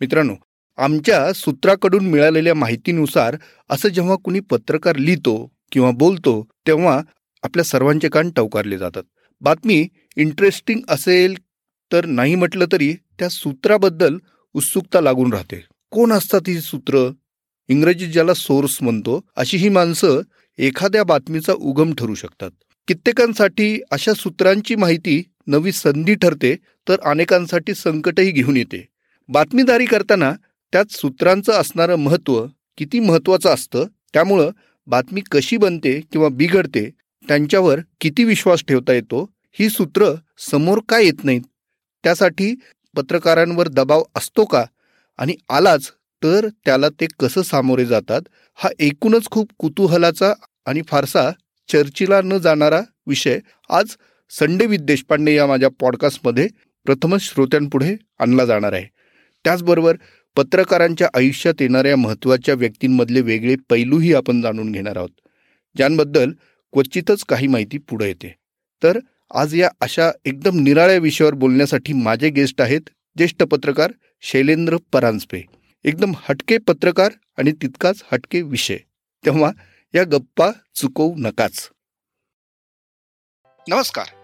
मित्रांनो आमच्या सूत्राकडून मिळालेल्या माहितीनुसार असं जेव्हा कुणी पत्रकार लिहितो किंवा बोलतो तेव्हा आपल्या सर्वांचे कान टवकारले जातात. बातमी इंटरेस्टिंग असेल तर नाही म्हटलं तरी त्या सूत्राबद्दल उत्सुकता लागून राहते. कोण असतात ही सूत्र? इंग्रजीत ज्याला सोर्स म्हणतो अशी ही माणसं एखाद्या बातमीचा उगम ठरू शकतात. कित्येकांसाठी अशा सूत्रांची माहिती नवी संधी ठरते तर अनेकांसाठी संकटही घेऊन येते. बातमीदारी करताना त्यात सूत्रांचं असणारं महत्त्व किती महत्त्वाचं असतं त्यामुळं बातमी कशी बनते किंवा बिघडते त्यांच्यावर किती विश्वास ठेवता येतो ही सूत्र समोर का येत नाहीत? त्यासाठी पत्रकारांवर दबाव असतो का? आणि आलाच तर त्याला ते कसं सामोरे जातात? हा एकूणच खूप कुतूहलाचा आणि फारसा चर्चेला न जाणारा विषय. आज संडे विद देशपांडे या माझ्या पॉडकास्टमध्ये प्रथमच श्रोत्यांपुढे आणला जाणार आहे. त्याचबरोबर पत्रकारांच्या आयुष्यात येणाऱ्या महत्त्वाच्या व्यक्तींमधले वेगळे पैलूही आपण जाणून घेणार आहोत. ज्यांबद्दल क्वचितच काही माहिती पुढे येते. तर आज या अशा एकदम निराळ्या विषयावर बोलण्यासाठी माझे गेस्ट आहेत ज्येष्ठ पत्रकार शैलेंद्र परांजपे. एकदम हटके पत्रकार आणि तितकाच हटके विषय. तेव्हा या गप्पा चुकवू नकाच. नमस्कार.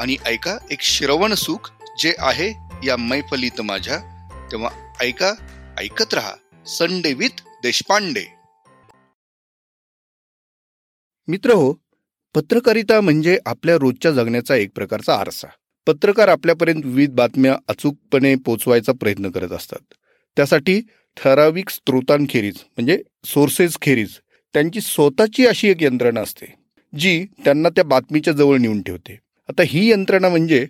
आणि ऐका एक श्रवण सुख जे आहे या मैफलीत माझ्या. तेव्हा ऐका ऐकत रहा संडे विथ देशपांडे. मित्र हो पत्रकारिता म्हणजे आपल्या रोजच्या जगण्याचा एक प्रकारचा आरसा. पत्रकार आपल्यापर्यंत विविध बातम्या अचूकपणे पोचवायचा प्रयत्न करत असतात. त्यासाठी ठराविक स्त्रोतांखेरीज म्हणजे सोर्सेस खेरीज त्यांची स्वतःची अशी एक यंत्रणा असते जी त्यांना त्या बातमीच्या जवळ नेऊन ठेवते. आता ही यंत्रणा म्हणजे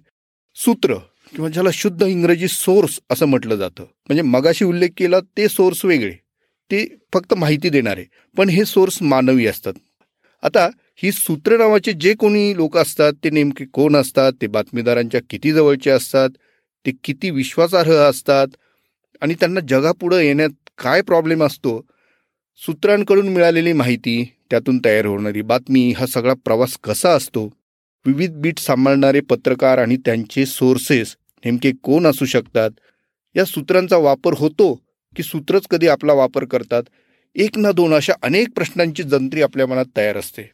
सूत्र किंवा ज्याला शुद्ध इंग्रजी सोर्स असं म्हटलं जातं. म्हणजे मगाशी उल्लेख केला ते सोर्स वेगळे. ते फक्त माहिती देणारे. पण हे सोर्स मानवी असतात. आता ही सूत्र नावाचे जे कोणी लोक असतात ते नेमके कोण असतात? ते बातमीदारांच्या किती जवळचे असतात? ते किती विश्वासार्ह असतात? आणि त्यांना जगापुढं येण्यात काय प्रॉब्लेम असतो? सूत्रांकडून मिळालेली माहिती त्यातून तयार होणारी बातमी हा सगळा प्रवास कसा असतो? विविध बीट सांभाळणारे पत्रकार आणि त्यांचे सोर्सेस नेमके कोण असू शकतात? या सूत्रांचा वापर होतो की सूत्रच कधी आपला वापर करतात? एक ना दोन अशा अनेक प्रश्नांची जंत्री आपल्या मनात तयार असते.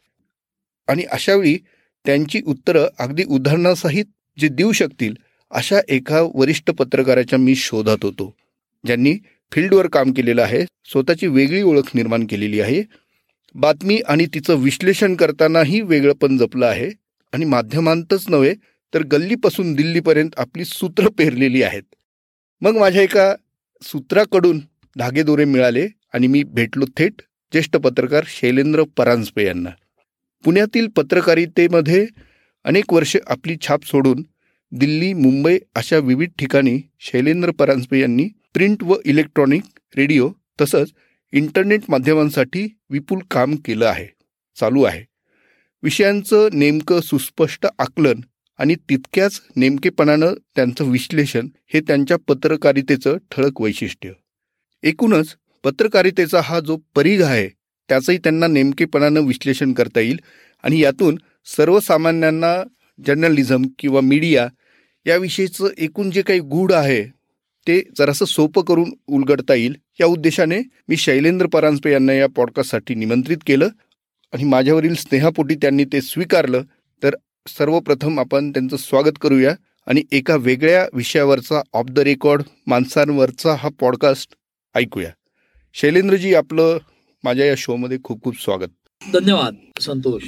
आणि अशावेळी त्यांची उत्तरं अगदी उदाहरणासहित जे देऊ शकतील अशा एका वरिष्ठ पत्रकाराच्या मी शोधात होतो ज्यांनी फील्डवर काम केलेलं आहे स्वतःची वेगळी ओळख निर्माण केलेली आहे. बातमी आणि तिचं विश्लेषण करतानाही वेगळंपण जपलं आहे. आणि माध्यमांतच नव्हे तर गल्लीपासून दिल्लीपर्यंत आपली सूत्र पेरलेली आहेत. मग माझ्या एका सूत्राकडून धागेदोरे मिळाले आणि मी भेटलो थेट ज्येष्ठ पत्रकार शैलेंद्र परांजपे यांना. पुण्यातील पत्रकारितेमध्ये अनेक वर्षे आपली छाप सोडून दिल्ली मुंबई अशा विविध ठिकाणी शैलेंद्र परांजपे यांनी प्रिंट व इलेक्ट्रॉनिक रेडिओ तसंच इंटरनेट माध्यमांसाठी विपुल काम केलं आहे चालू आहे. विषयांचं नेमकं सुस्पष्ट आकलन आणि तितक्याच नेमकेपणानं त्यांचं विश्लेषण हे त्यांच्या पत्रकारितेचं ठळक वैशिष्ट्य. एकूणच पत्रकारितेचा हा जो परिघ आहे त्याचंही त्यांना नेमकेपणानं विश्लेषण करता येईल आणि यातून सर्वसामान्यांना जर्नलिझम किंवा मीडिया याविषयीचं एकूण जे काही गूढ आहे ते जरासं सोपं करून उलगडता येईल. या उद्देशाने मी शैलेंद्र परांजपे यांना या पॉडकास्टसाठी निमंत्रित केलं. आणि माझ्यावरील स्नेहापोटी त्यांनी ते स्वीकारलं तर सर्वप्रथम आपण त्यांचं स्वागत करूया. आणि एका वेगळ्या विषयावरचा ऑफ द रेकॉर्ड माणसांवरचा हा पॉडकास्ट ऐकूया. शैलेंद्रजी आपलं माझ्या या शोमध्ये खूप खूप स्वागत. धन्यवाद संतोष.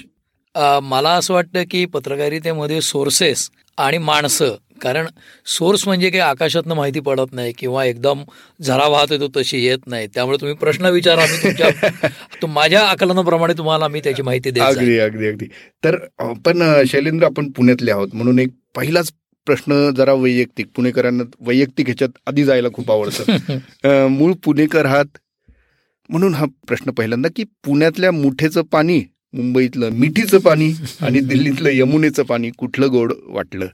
मला असं वाटतं की पत्रकारितेमध्ये सोर्सेस आणि माणसं कारण सोर्स म्हणजे काही आकाशातनं माहिती पडत नाही किंवा एकदम झरा वाहत येतो तशी येत नाही. त्यामुळे तुम्ही प्रश्न विचारा मी तुमच्या माझ्या आकलनाप्रमाणे तुम्हाला मी त्याची माहिती द्या अगदी अगदी अगदी. तर पण शैलेंद्र आपण पुण्यातले आहोत. म्हणून एक पहिलाच प्रश्न जरा वैयक्तिक. पुणेकरांना वैयक्तिक ह्याच्यात आधी जायला खूप आवडतं. मूळ पुणेकर आहात म्हणून हा प्रश्न पहिल्यांदा की पुण्यातल्या मुठेचं पाणी मुंबईतलं मिठीचं पाणी आणि दिल्लीतलं यमुनेचं पाणी कुठलं गोड वाटलं?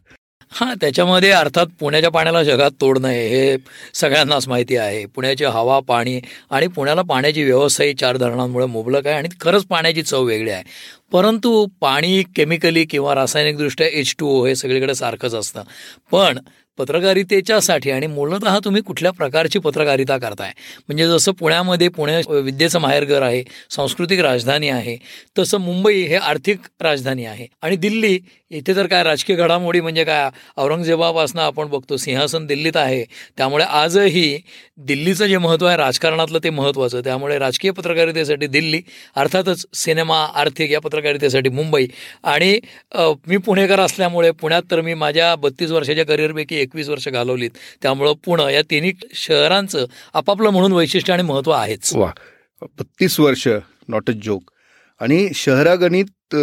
हां त्याच्यामध्ये अर्थात पुण्याच्या पाण्याला जगात तोड नाही हे सगळ्यांनाच माहिती आहे. पुण्याची हवा पाणी आणि पुण्याला पाण्याची व्यवस्था ही चार धरणांमुळे मुबलक आहे आणि खरंच पाण्याची चव वेगळी आहे. परंतु पाणी केमिकली किंवा रासायनिकदृष्ट्या एच टू ओ हे सगळीकडे सारखंच असतं. पण पत्रकारितेच्यासाठी आणि मूलतः तुम्ही कुठल्या प्रकारची पत्रकारिता करताय? म्हणजे जसं पुण्यामध्ये पुणे विद्येचं माहेरघर आहे सांस्कृतिक राजधानी आहे तसं मुंबई हे आर्थिक राजधानी आहे. आणि दिल्ली इथे तर काय राजकीय घडामोडी म्हणजे काय? औरंगजेबापासून आपण बघतो सिंहासन दिल्लीत आहे. त्यामुळे आजही दिल्लीचं जे महत्त्व आहे राजकारणातलं ते महत्त्वाचं. त्यामुळे राजकीय पत्रकारितेसाठी दिल्ली अर्थातच सिनेमा आर्थिक या पत्रकारितेसाठी मुंबई. आणि मी पुणेकर असल्यामुळे पुण्यात तर मी माझ्या बत्तीस वर्षाच्या करिअरपैकी एकवीस वर्ष घालवलीत. त्यामुळं पुणं या तिन्ही शहरांचं आपापलं म्हणून वैशिष्ट्य आणि महत्त्व आहेच. वा. बत्तीस वर्ष नॉट अ जोक आणि शहरागणित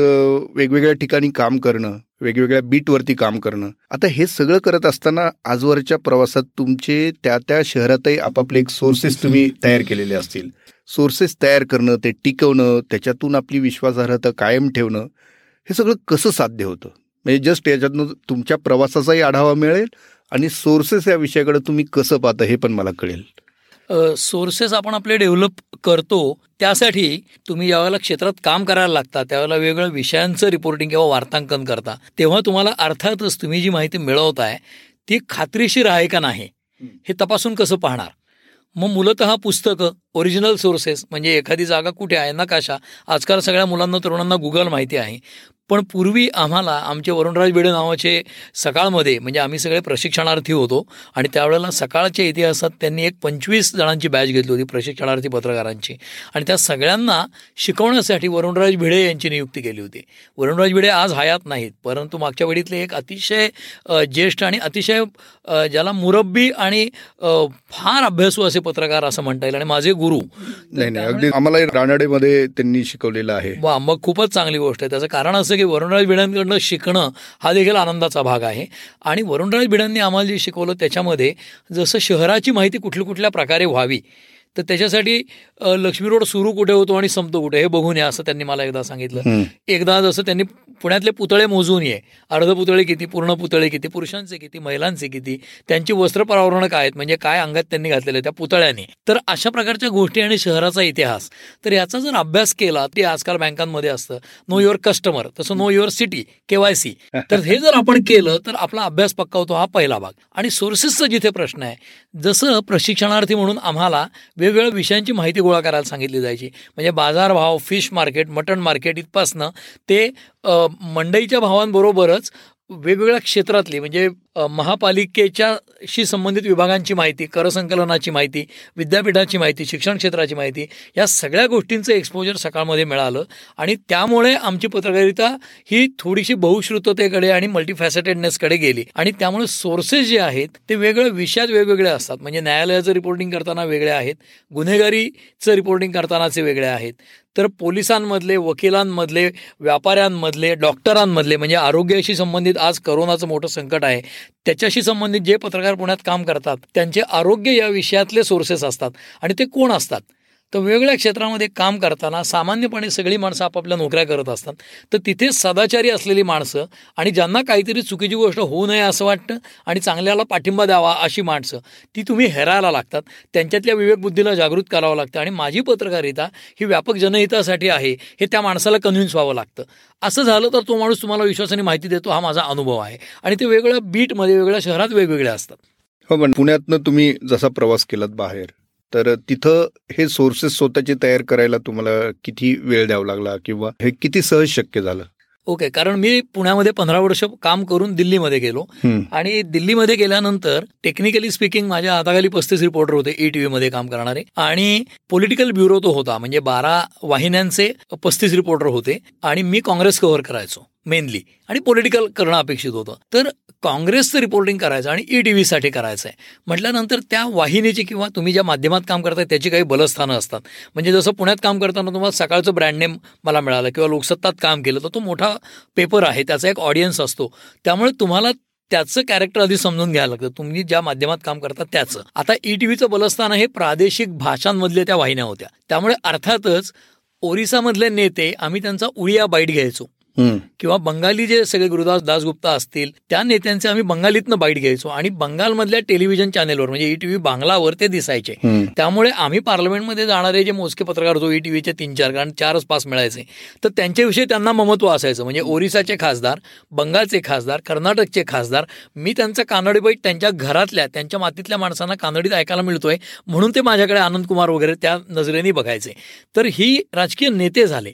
वेगवेगळ्या ठिकाणी काम करणं वेगवेगळ्या बीटवरती काम करणं आता हे सगळं करत असताना आजवरच्या प्रवासात तुमचे त्या त्या शहरातही आपापले एक सोर्सेस तुम्ही तयार केलेले असतील. सोर्सेस तयार करणं ते टिकवणं त्याच्यातून आपली विश्वासार्हता कायम ठेवणं हे सगळं कसं साध्य होतं? म्हणजे जस्ट याच्यातनं तुमच्या प्रवासाचाही आढावा मिळेल आणि सोर्सेस या विषयाकडे तुम्ही कसं पाहता हे पण मला कळेल. सोर्सेस आपण आपले डेव्हलप करतो त्यासाठी तुम्ही ज्यावेळेला क्षेत्रात काम करायला लागता त्यावेळेला वेगवेगळ्या विषयांचं रिपोर्टिंग किंवा वार्तांकन करता तेव्हा तुम्हाला अर्थातच तुम्ही जी माहिती मिळवताय ती खात्रीशीर आहे का नाही हे तपासून कसं पाहणार? मग मूलतः पुस्तकं ओरिजिनल सोर्सेस म्हणजे एखादी जागा कुठे आहे नकाशा आजकाल सगळ्या मुलांना तरुणांना गुगल माहिती आहे. पण पूर्वी आम्हाला आमचे वरुणराज भिडे नावाचे सकाळमध्ये म्हणजे आम्ही सगळे प्रशिक्षणार्थी होतो आणि त्यावेळेला सकाळच्या इतिहासात त्यांनी एक पंचवीस जणांची बॅच घेतली होती प्रशिक्षणार्थी पत्रकारांची. आणि त्या सगळ्यांना शिकवण्यासाठी वरुणराज भिडे यांची नियुक्ती केली होती. वरुणराज भिडे आज हयात नाहीत परंतु मागच्या वेळीतले एक अतिशय ज्येष्ठ आणि अतिशय ज्याला मुरब्बी आणि फार अभ्यासू असे पत्रकार असं म्हणता येईल. आणि माझे गुरु. नाही नाही अगदी आम्हाला रानडेमध्ये त्यांनी शिकवलेलं आहे. वा मग खूपच चांगली गोष्ट आहे. त्याचं कारण असं की वरुणराज भिडांकडनं शिकणं हा देखील आनंदाचा भाग आहे आणि वरुणराज भिडांनी आम्हाला जे शिकवलं त्याच्यामध्ये जसं शहराची माहिती कुठल्या कुठल्या प्रकारे व्हावी तर त्याच्यासाठी लक्ष्मी रोड सुरू कुठे होतो आणि संपतो कुठे हे बघून या असं त्यांनी मला एकदा सांगितलं. एकदा जसं त्यांनी पुण्यातले पुतळे मोजून ये. अर्ध पुतळे किती पूर्ण पुतळे किती पुरुषांचे किती महिलांचे किती त्यांची वस्त्र परावरण काय आहेत म्हणजे काय अंगात त्यांनी घातलेलं त्या पुतळ्याने. तर अशा प्रकारच्या गोष्टी आणि शहराचा इतिहास. तर याचा जर अभ्यास केला ते आजकाल बँकांमध्ये असतं. नो युअर कस्टमर तसं नो युअर सिटी केवायसी तर हे जर आपण केलं तर आपला अभ्यास पक्का होतो हा पहिला भाग. आणि सोर्सेसचा जिथे प्रश्न आहे जसं प्रशिक्षणार्थी म्हणून आम्हाला वेगवेगळ्या विषयांची माहिती गोळा करायला सांगितली जायची. म्हणजे बाजारभाव फिश मार्केट मटण मार्केट इथपासनं ते मंडईच्या भावांबरोबरच वेगवेगळ्या क्षेत्रातली म्हणजे महापालिकेच्याशी संबंधित विभागांची माहिती कर संकलनाची माहिती विद्यापीठाची माहिती शिक्षण क्षेत्राची माहिती या सगळ्या गोष्टींचं एक्सपोजर सकाळमध्ये मिळालं. आणि त्यामुळे आमची पत्रकारिता ही थोडीशी बहुश्रुततेकडे आणि मल्टीफॅसेटेडनेसकडे गेली. आणि त्यामुळे सोर्सेस जे आहेत ते वेगळ्या विषयात वेगवेगळे असतात. म्हणजे न्यायालयाचं रिपोर्टिंग करताना वेगळे आहेत गुन्हेगारीचं रिपोर्टिंग करतानाचे वेगळे आहेत. तर पोलिसांमधले वकिलांमधले व्यापाऱ्यांमधले डॉक्टरांमधले म्हणजे आरोग्याशी संबंधित आज करोनाचं मोठं संकट आहे त्याच्याशी संबंधित जे पत्रकार पुण्यात काम करतात त्यांचे आरोग्य या विषयातले सोर्सेस असतात आणि ते कोण असतात? तर वेगवेगळ्या क्षेत्रामध्ये काम करताना सामान्यपणे सगळी माणसं आपापल्या नोकऱ्या करत असतात. तर तिथे सदाचारी असलेली माणसं आणि ज्यांना काहीतरी चुकीची गोष्ट होऊ नये असं वाटतं आणि चांगल्याला पाठिंबा द्यावा अशी माणसं ती तुम्ही हेरायला लागतात. त्यांच्यातल्या विवेकबुद्धीला जागृत करावं लागतं आणि माझी पत्रकारिता ही व्यापक जनहितासाठी आहे हे त्या माणसाला कन्व्हिन्स व्हावं लागतं. असं झालं तर तो माणूस तुम्हाला विश्वासाने माहिती देतो हा माझा अनुभव आहे. आणि ते वेगवेगळ्या बीटमध्ये वेगवेगळ्या शहरात वेगवेगळ्या असतात. हो पण पुण्यातनं तुम्ही जसा प्रवास केलात बाहेर तर तिथं हे सोर्सेस स्वतःचे तयार करायला तुम्हाला किती वेळ द्यावा लागला किंवा हे किती सहज शक्य झालं? ओके कारण मी पुण्यामध्ये पंधरा वर्ष काम करून दिल्लीमध्ये गेलो. आणि दिल्लीमध्ये गेल्यानंतर टेक्निकली स्पीकिंग माझ्या हाताखाली पस्तीस रिपोर्टर होते ई टी मध्ये काम करणारे. आणि पॉलिटिकल ब्युरो तो होता म्हणजे बारा वाहिन्यांचे पस्तीस रिपोर्टर होते. आणि मी काँग्रेस कव्हर करायचो. मेनली आणि पॉलिटिकल करणं अपेक्षित होतं. तर काँग्रेसचं रिपोर्टिंग करायचं आणि ई टी व्हीसाठी करायचं आहे म्हटल्यानंतर त्या वाहिनीची किंवा तुम्ही ज्या माध्यमात काम करताय त्याची काही बलस्थानं असतात. म्हणजे जसं पुण्यात काम करताना तुम्हाला सकाळचं ब्रँड नेम मला मिळालं किंवा लोकसत्तात काम केलं तर तो मोठा पेपर आहे. त्याचा एक ऑडियन्स असतो. त्यामुळे तुम्हाला त्याचं कॅरेक्टर आधी समजून घ्यायला लागतं. तुम्ही ज्या माध्यमात काम करता त्याचं. आता ई टी व्हीचं बलस्थान हे प्रादेशिक भाषांमधल्या त्या वाहिन्या होत्या. त्यामुळे अर्थातच ओरिसामधले नेते आम्ही त्यांचा उळिया बाईट घ्यायचो. किंवा बंगाली जे सगळे गुरुदास दासगुप्ता असतील त्या नेत्यांचे आम्ही बंगालीतनं बाईट घ्यायचो. आणि बंगालमधल्या टेलिव्हिजन चॅनेलवर म्हणजे ई टीव्ही बांगलावर ते दिसायचे. त्यामुळे आम्ही पार्लमेंटमध्ये जाणारे जे मोजके पत्रकार होतो ई टीव्हीचे तीन चार कारण चारच पास मिळायचे. तर त्यांच्याविषयी त्यांना ममत्व असायचं. म्हणजे ओरिसाचे खासदार बंगालचे खासदार कर्नाटकचे खासदार मी त्यांचा कानडी बाईट त्यांच्या घरातल्या त्यांच्या मातीतल्या माणसांना कानडीत ऐकायला मिळतोय म्हणून ते माझ्याकडे आनंद कुमार वगैरे त्या नजरेने बघायचे. तर ही राजकीय नेते झाले.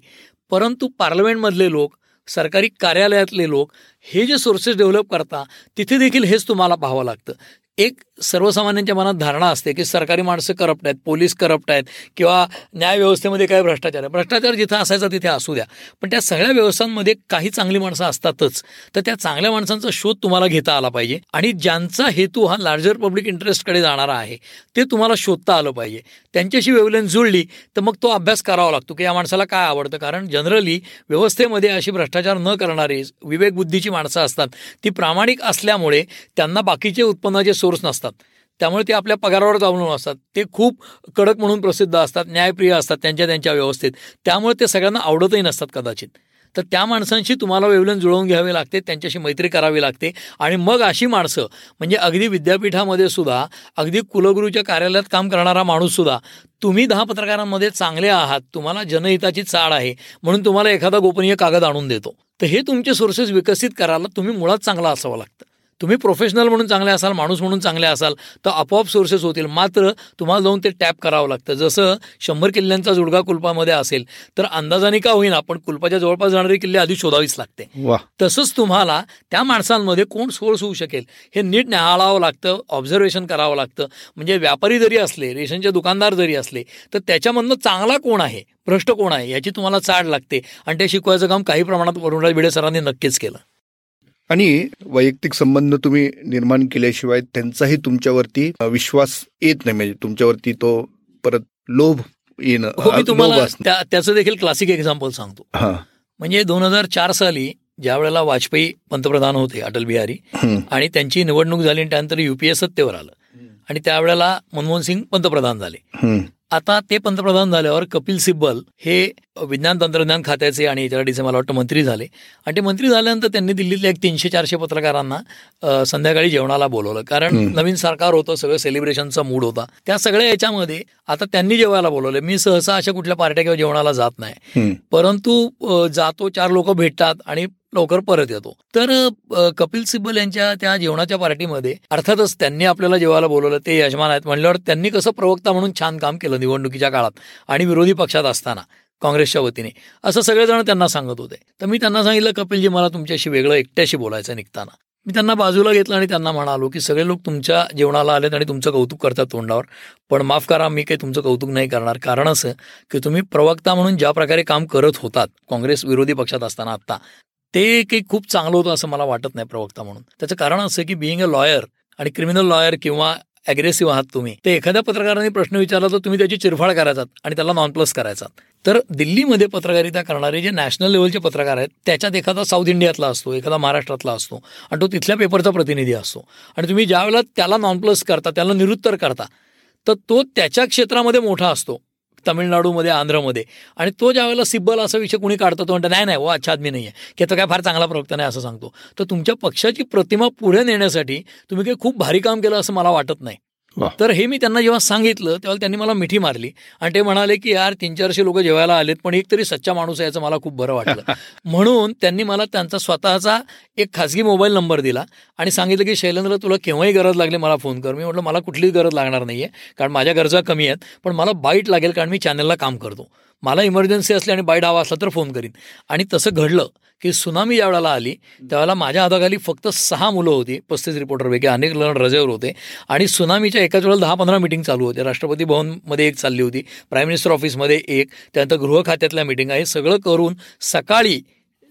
परंतु पार्लमेंटमधले लोक सरकारी कार्यालयातले लोक हे जे सोर्सेस डेव्हलप करता तिथे देखील हेच तुम्हाला पाहावं लागतं. एक सर्वसामान्यांच्या मनात धारणा असते की सरकारी माणसं करप्ट आहेत पोलीस करप्ट आहेत किंवा न्यायव्यवस्थेमध्ये काय भ्रष्टाचार आहे. भ्रष्टाचार जिथं असायचा तिथे असू द्या. पण त्या सगळ्या व्यवस्थांमध्ये काही चांगली माणसं असतातच. तर त्या चांगल्या माणसांचा शोध तुम्हाला घेता आला पाहिजे आणि ज्यांचा हेतू हा लार्जर पब्लिक इंटरेस्टकडे जाणारा आहे ते तुम्हाला शोधता आलं पाहिजे. त्यांच्याशी वेवलेन जुळली तर मग तो अभ्यास करावा लागतो की या माणसाला काय आवडतं. कारण जनरली व्यवस्थेमध्ये अशी भ्रष्टाचार न करणारी विवेकबुद्धीची माणसं असतात. ती प्रामाणिक असल्यामुळे त्यांना बाकीचे उत्पन्नाचे सोर्स नसतात. त्यामुळे ते आपल्या पगारावर अवलंबून असतात. ते खूप कडक म्हणून प्रसिद्ध असतात न्यायप्रिय असतात त्यांच्या त्यांच्या व्यवस्थेत. त्यामुळे ते सगळ्यांना आवडतही नसतात कदाचित. तर त्या माणसांशी तुम्हाला वेवलन जुळवून घ्यावे लागते त्यांच्याशी मैत्री करावी लागते. आणि मग अशी माणसं म्हणजे अगदी विद्यापीठामध्ये सुद्धा अगदी कुलगुरूच्या कार्यालयात काम करणारा माणूससुद्धा तुम्ही दहा पत्रकारांमध्ये चांगले आहात तुम्हाला जनहिताची चाळ आहे म्हणून तुम्हाला एखादा गोपनीय कागद आणून देतो. तर हे तुमचे सोर्सेस विकसित करायला तुम्ही मुळात चांगला असावं लागतं. तुम्ही प्रोफेशनल म्हणून चांगले असाल माणूस म्हणून चांगले असाल तर आपोआप सोर्सेस होतील. मात्र तुम्हाला जाऊन ते टॅप करावं लागतं. जसं शंभर किल्ल्यांचा जुडगा कुलपामध्ये असेल तर अंदाजाने का होईना पण कुलपाच्या जवळपास जाणारी किल्ले आधी शोधावीच लागते. तसंच तुम्हाला त्या माणसांमध्ये कोण सोर्स होऊ शकेल हे नीट न्याहाळावं लागतं ऑब्झर्वेशन करावं लागतं. म्हणजे व्यापारी जरी असले रेशनचे दुकानदार जरी असले तर त्याच्यामधनं चांगला कोण आहे भ्रष्ट कोण आहे याची तुम्हाला चाड लागते. आणि ते शिकवायचं काम काही प्रमाणात वरुणराज भिडे सरांनी नक्कीच केलं. आणि वैयक्तिक संबंध तुम्ही निर्माण केल्याशिवाय त्यांचाही तुमच्यावरती विश्वास येत नाही. म्हणजे तुमच्यावरती तो परत लोभ येणं हो मी तुम्हाला त्याचं देखील क्लासिक एक्झाम्पल सांगतो. म्हणजे दोन हजार चार साली ज्या वेळेला वाजपेयी पंतप्रधान होते अटल बिहारी आणि त्यांची निवडणूक झाली आणि त्यानंतर युपीए सत्तेवर आलं. आणि त्यावेळेला मनमोहन सिंग पंतप्रधान झाले. आता ते पंतप्रधान झाल्यावर कपिल सिब्बल हे विज्ञान तंत्रज्ञान खात्याचे आणि याच्या मला वाटतं मंत्री झाले. आणि ते मंत्री झाल्यानंतर त्यांनी दिल्लीतल्या एक तीनशे चारशे पत्रकारांना संध्याकाळी जेवणाला बोलवलं. कारण नवीन सरकार होतं सगळं सेलिब्रेशनचा मूड होता. त्या सगळ्या याच्यामध्ये आता त्यांनी जेवायला बोलवलं. मी सहसा अशा कुठल्या पार्ट्या किंवा जेवणाला जात नाही. परंतु जातो चार लोक भेटतात आणि लवकर परत येतो. तर कपिल सिब्बल यांच्या त्या जेवणाच्या पार्टीमध्ये अर्थातच त्यांनी आपल्याला जेवायला बोलवलं ते यजमान आहेत. म्हणल्यावर त्यांनी कसं प्रवक्ता म्हणून छान काम केलं निवडणुकीच्या काळात आणि विरोधी पक्षात असताना काँग्रेसच्या वतीने. असं सगळेजण त्यांना सांगत होते. तर मी त्यांना सांगितलं कपिलजी मला तुमच्याशी वेगळं एकट्याशी बोलायचं निघताना. मी त्यांना बाजूला घेतलं आणि त्यांना म्हणालो की सगळे लोक तुमच्या जेवणाला आलेत आणि तुमचं कौतुक करतात तोंडावर. पण माफ करा मी काही तुमचं कौतुक नाही करणार. कारण असं की तुम्ही प्रवक्ता म्हणून ज्या प्रकारे काम करत होतात काँग्रेस विरोधी पक्षात असताना आता ते काही खूप चांगलं होतं असं मला वाटत नाही प्रवक्ता म्हणून. त्याचं कारण असं की बिईंग अ लॉयर आणि क्रिमिनल लॉयर किंवा अग्रेसिव्ह आहात तुम्ही ते एखाद्या पत्रकाराने प्रश्न विचारला तर तुम्ही त्याची चिरफाड करायचात आणि त्याला नॉनप्लस करायचा तर दिल्लीमध्ये पत्रकारिता करणारे जे नॅशनल लेवलचे पत्रकार आहेत त्याच्यात एखादा साऊथ इंडियातला असतो एखादा महाराष्ट्रातला असतो आणि तो तिथल्या पेपरचा प्रतिनिधी असतो. आणि तुम्ही ज्यावेळेला त्याला नॉनप्लस करता त्याला निरुत्तर करता तर तो त्याच्या क्षेत्रामध्ये मोठा असतो. तमिळनाडूमध्ये आंध्रमध्ये. आणि तो ज्या वेळेला सिब्बल असा विषय कुणी काढतो तो म्हणतो नाही नाही हो अच्छा आदमी नाही आहे की तो काय फार चांगला प्रवक्ता नाही असं सांगतो. तर तुमच्या पक्षाची प्रतिमा पुढे नेण्यासाठी तुम्ही काही खूप भारी काम केलं असं मला वाटत नाही. तर हे मी त्यांना जेव्हा सांगितलं तेव्हा त्यांनी मला मिठी मारली. आणि ते म्हणाले की यार तीन चारशे लोक जेवायला आलेत पण एक तरी सच्चा माणूस आहे याचं मला खूप बरं वाटलं. म्हणून त्यांनी मला त्यांचा स्वतःचा एक खाजगी मोबाईल नंबर दिला आणि सांगितलं की शैलेंद्र तुला केव्हाही गरज लागली मला फोन कर. मी म्हटलं मला कुठलीच गरज लागणार नाही आहे कारण माझ्या गरजा कमी आहेत पण मला बाईट लागेल कारण मी चॅनलला काम करतो. मला इमर्जन्सी असली आणि बाय डावा असला तर फोन करीन. आणि तसं घडलं की सुनामी ज्या वेळेला आली त्यावेळेला माझ्या हाताखाली फक्त सहा मुलं होती पस्तीस रिपोर्टरपैकी अनेक जण रजेवर होते. आणि सुनामीच्या एकाच वेळेला दहा पंधरा मिटिंग चालू होते राष्ट्रपती भवनमध्ये एक चालली होती प्राईम मिनिस्टर ऑफिसमध्ये एक त्यानंतर गृह खात्यातल्या मिटिंग आहे सगळं करून सकाळी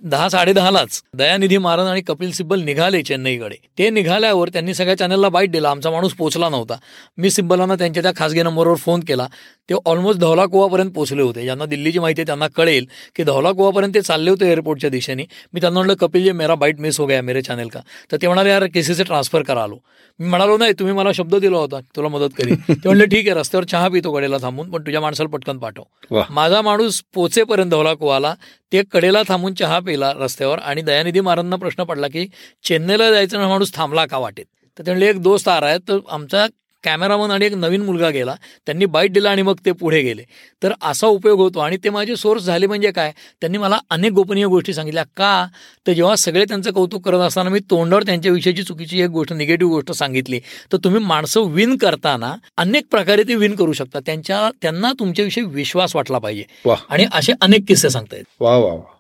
दहा साडेदहालाच दयानिधी महाराज आणि कपिल सिब्बल निघाले चेन्नईकडे. ते निघाल्यावर त्यांनी सगळ्या चॅनलला बाईट दिला. आमचा माणूस पोचला नव्हता. मी सिब्बलांना त्यांच्या त्या खासगी नंबरवर फोन केला. ते ऑलमोस्ट धौला कुवापर्यंत पोहोचले होते. ज्यांना दिल्लीची माहिती आहे त्यांना कळेल की धौला कुवापर्यंत ते चालले होते एअरपोर्टच्या दिशेने. मी त्यांना म्हटलं कपिल जे मेरा बाईट मिस हो गया मेरे चॅनल का? तर ते म्हणाले यार केसीचे ट्रान्सफर करा आलो मी म्हणालो नाही तुम्ही मला शब्द दिला होता तुला मदत करी ते म्हणले ठीक आहे रस्त्यावर चहा पितो कडेला थांबून पण तुझ्या माणसाला पटकन पाठव. माझा माणूस पोचेपर्यंत धौला कुवाला ते कडेला थांबून चहा पिला रस्त्यावर आणि दयानिधी महाराजांना प्रश्न पडला की चेन्नईला जायचा माणूस थांबला का वाटेत? तर ते म्हणले एक दोस्त आ रहा है तर आमचा कॅमेरामन आणि एक नवीन मुलगा गेला. त्यांनी बाईट दिला आणि मग ते पुढे गेले. तर असा उपयोग होतो. आणि ते माझे सोर्स झाले म्हणजे काय? त्यांनी मला अनेक गोपनीय गोष्टी सांगितल्या. का? तर जेव्हा सगळे त्यांचं कौतुक करत असताना मी तोंडावर त्यांच्याविषयीची चुकीची एक गोष्ट निगेटिव्ह गोष्ट सांगितली. तर तुम्ही माणसं विन करताना अनेक प्रकारे ते विन करू शकता. त्यांच्या त्यांना तुमच्याविषयी विश्वास वाटला पाहिजे. आणि असे अनेक किस्से सांगतायत वा वा वा.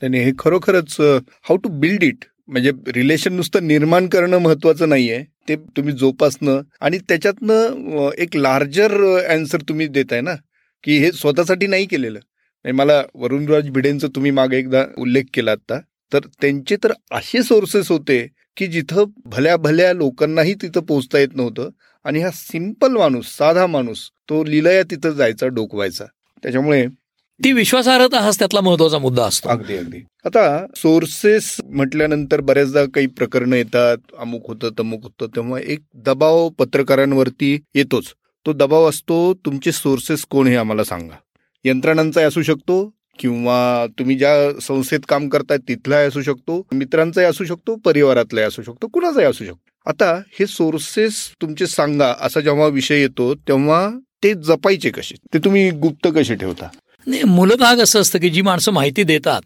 त्याने हे खरोखरच हाऊ टू बिल्ड इट म्हणजे रिलेशन नुसतं निर्माण करणं महत्वाचं नाहीये. ते तुम्ही जोपासणं आणि त्याच्यातनं एक लार्जर अँसर तुम्ही देताय ना की हे स्वतःसाठी नाही केलेलं. म्हणजे मला वरुणराज भिडेंचं तुम्ही मागे एकदा उल्लेख केला आता तर त्यांचे तर असे सोर्सेस होते की जिथं भल्या भल्या लोकांनाही तिथं पोहोचता येत नव्हतं. आणि हा सिंपल माणूस साधा माणूस तो लिलया तिथं जायचा डोकवायचा. त्याच्यामुळे ती विश्वासार्हता हाच त्यातला महत्त्वाचा मुद्दा असतो. अगदी अगदी. आता सोर्सेस म्हटल्यानंतर बऱ्याचदा काही प्रकरणं येतात. अमुक होतं तमुक होतं. तेव्हा एक दबाव पत्रकारांवरती येतोच. तो दबाव असतो तुमचे सोर्सेस कोण हे आम्हाला सांगा. यंत्रणांचा असू शकतो किंवा तुम्ही ज्या संस्थेत काम करताय तिथलाही असू शकतो. मित्रांचाही असू शकतो परिवारातलाही असू शकतो कुणाचाही असू शकतो. आता हे सोर्सेस तुमचे सांगा असा जेव्हा विषय येतो तेव्हा ते जपायचे कसे? ते तुम्ही गुप्त कसे ठेवता? नाही मूलतः कसं असतं की जी माणसं माहिती देतात.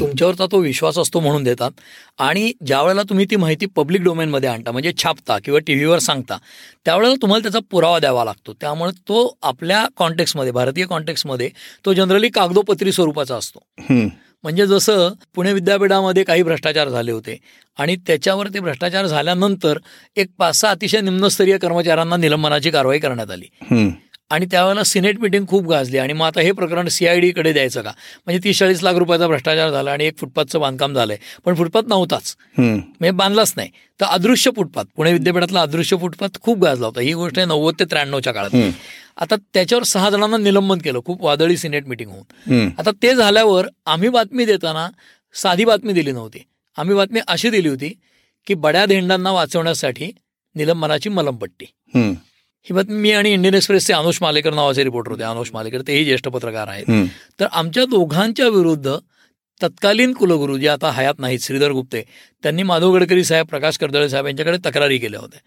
तुमच्यावरचा तो विश्वास असतो म्हणून देतात आणि ज्या वेळेला तुम्ही ती माहिती पब्लिक डोमेनमध्ये आणता म्हणजे छापता किंवा टी व्हीवर सांगता त्यावेळेला तुम्हाला त्याचा पुरावा द्यावा लागतो त्यामुळे तो आपल्या कॉन्टेक्समध्ये भारतीय कॉन्टेक्समध्ये तो जनरली कागदोपत्री स्वरूपाचा असतो. म्हणजे जसं पुणे विद्यापीठामध्ये काही भ्रष्टाचार झाले होते आणि त्याच्यावर ते भ्ष्टाचार झाल्यानंतर एक पाच सहा अतिशय निम्नस्तरीय कर्मचाऱ्यांना निलंबनाची कारवाई करण्यात आली. आणि त्यावेळेला सिनेट मिटिंग खूप गाजली. आणि मग आता हे प्रकरण सीआयडीकडे द्यायचं का? म्हणजे तीस चाळीस लाख रुपयाचा भ्रष्टाचार झाला आणि एक फुटपाथचं बांधकाम झालंय. पण फुटपाथ नव्हताच. म्हणजे बांधलाच नाही. तर अदृश्य फुटपाथ पुणे विद्यापीठातला अदृश्य फुटपाथ खूप गाजला होता. ही गोष्ट आहे नव्वद ते त्र्याण्णवच्या काळात. आता त्याच्यावर सहा जणांना निलंबन केलं. खूप वादळी सिनेट मिटिंग होऊन. आता ते झाल्यावर आम्ही बातमी देताना साधी बातमी दिली नव्हती. आम्ही बातमी अशी दिली होती की बड्या धेंडांना वाचवण्यासाठी निलंबनाची मलमपट्टी. ही बातमी मी आणि इंडियन एक्सप्रेसचे अनुष मालेकर नावाचे रिपोर्टर होते अनुष मालेकर तेही ज्येष्ठ पत्रकार आहेत. तर आमच्या दोघांच्या विरुद्ध तत्कालीन कुलगुरू जे आता हयात नाहीत श्रीधर गुप्ते त्यांनी माधव गडकरी साहेब प्रकाश कर्दळे साहेब यांच्याकडे तक्रारी केल्या होत्या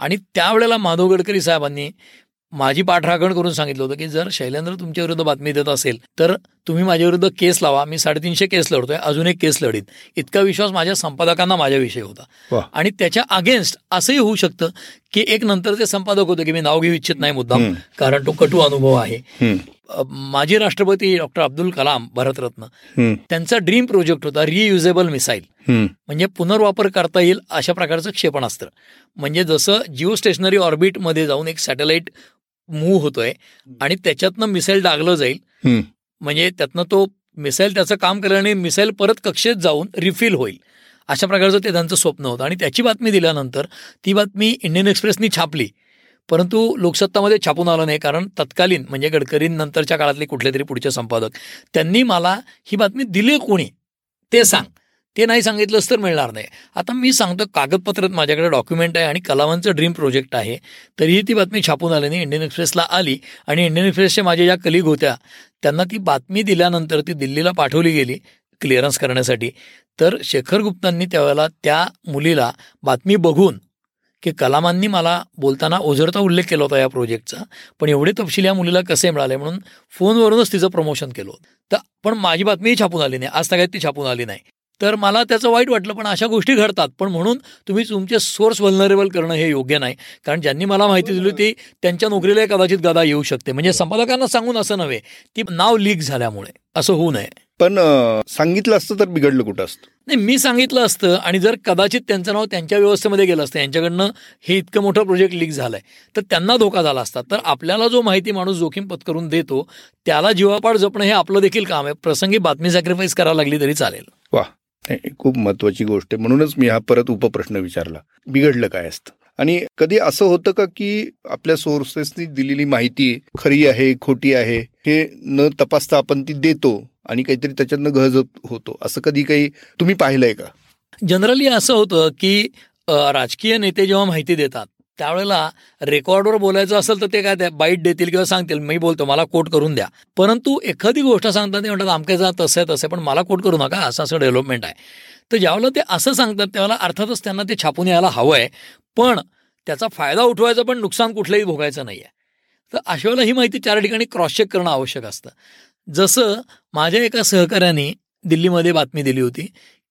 आणि त्यावेळेला माधव गडकरी साहेबांनी माझी पाठराखण करून सांगितलं होतं की जर शैलेंद्र तुमच्या विरुद्ध बातमी देत असेल तर तुम्ही माझ्या विरुद्ध केस लावा मी साडेतीनशे केस लढतोय अजून एक केस लढीत इतका विश्वास माझ्या संपादकांना माझ्याविषयी होता. आणि त्याच्या अगेन्स्ट असंही होऊ शकतं की एक नंतरचे संपादक होते की मी नाव घेऊ इच्छित नाही हम्म. कारण तो कटू अनुभव आहे माजी राष्ट्रपती डॉक्टर अब्दुल कलाम भारतरत्न. त्यांचा ड्रीम प्रोजेक्ट होता रियुजेबल मिसाईल. म्हणजे पुनर्वापर करता येईल अशा प्रकारचं क्षेपणास्त्र म्हणजे जसं जिओ स्टेशनरी ऑर्बिटमध्ये जाऊन एक सॅटेलाइट मूव्ह होतोय आणि त्याच्यातनं मिसाईल डागलं जाईल. म्हणजे त्यातनं तो मिसाईल त्याचं काम करेल आणि मिसाईल परत कक्षेत जाऊन रिफिल होईल. अशा प्रकारचं ते त्यांचं स्वप्न होतं. आणि त्याची बातमी दिल्यानंतर ती बातमी इंडियन एक्सप्रेसनी छापली. परंतु लोकसत्तामध्ये छापून आलं नाही. कारण तत्कालीन म्हणजे गडकरींनंतरच्या काळातले कुठले तरी पुढचे संपादक त्यांनी मला ही बातमी दिली कोणी? ते सांग. ते नाही सांगितलंच तर मिळणार नाही. आता मी सांगतो कागदपत्रात माझ्याकडे डॉक्युमेंट आहे आणि कलावांचं ड्रीम प्रोजेक्ट आहे. तरीही ती बातमी छापून आली नाही. इंडियन एक्सप्रेसला आली आणि इंडियन एक्सप्रेसच्या माझ्या ज्या कलिग होत्या त्यांना ती बातमी दिल्यानंतर ती दिल्लीला पाठवली गेली क्लिअरन्स करण्यासाठी. तर शेखर गुप्तांनी त्यावेळेला त्या मुलीला बातमी बघून की कलामांनी मला बोलताना ओझरता उल्लेख केला होता या प्रोजेक्टचा पण एवढे तपशील या मुलीला कसे मिळाले म्हणून फोनवरूनच तिचं प्रमोशन केलं होतं. तर पण माझी बातमीही छापून आली नाही. आज सगळ्यात ती छापून आली नाही. तर मला त्याचं वाईट वाटलं पण अशा गोष्टी घडतात. पण म्हणून तुम्ही तुमचे सोर्स व्हलनरेबल करणं हे योग्य नाही. कारण ज्यांनी मला माहिती दिली होती त्यांच्या नोकरीला कदाचित गदा येऊ शकते. म्हणजे संपादकांना सांगून असं नव्हे ती नाव लीक झाल्यामुळे. असं होऊ नये. पण सांगितलं असतं तर बिघडलं कुठं असतं? नाही मी सांगितलं असतं आणि जर कदाचित त्यांचं नाव त्यांच्या व्यवस्थेमध्ये गेलं असतं यांच्याकडनं हे इतकं मोठं प्रोजेक्ट लीक झालंय तर त्यांना धोका झाला असता. तर आपल्याला जो माहिती माणूस जोखीम पत्करून देतो त्याला जीवापाड जपणं हे आपलं देखील काम आहे. प्रसंगी बातमी सॅक्रिफाईस करायला लागली तरी चालेल. वा खूप महत्वाची गोष्ट आहे. म्हणूनच मी हा परत उपप्रश्न विचारला. बिघडलं काय असतं? आणि कधी असं होतं का की आपल्या सोर्सेसनी दिलेली माहिती खरी आहे खोटी आहे हे न तपासता आपण ती देतो आणि काहीतरी त्याच्यातनं गहज होतो? असं कधी काही तुम्ही पाहिलंय का? जनरली असं होतं की राजकीय नेते जेव्हा माहिती देतात त्यावेळेला रेकॉर्डवर बोलायचं असेल तर ते काय बाईट देतील किंवा सांगतील मी बोलतो मला कोट करून द्या. परंतु एखादी गोष्ट सांगतात ते म्हणतात आमक्याचा तसं आहे तसं पण मला कोट करू नका असं असं डेव्हलपमेंट आहे. तर ज्यावेळेला ते असं सांगतात त्यावेळेला अर्थातच त्यांना ते छापून यायला हवं आहे पण त्याचा फायदा उठवायचा पण नुकसान कुठलंही भोगायचं नाही आहे तर अशा वेळेला ही माहिती चार ठिकाणी क्रॉस चेक करणं आवश्यक असतं. जसं माझ्या एका सहकाऱ्याने दिल्लीमध्ये बातमी दिली होती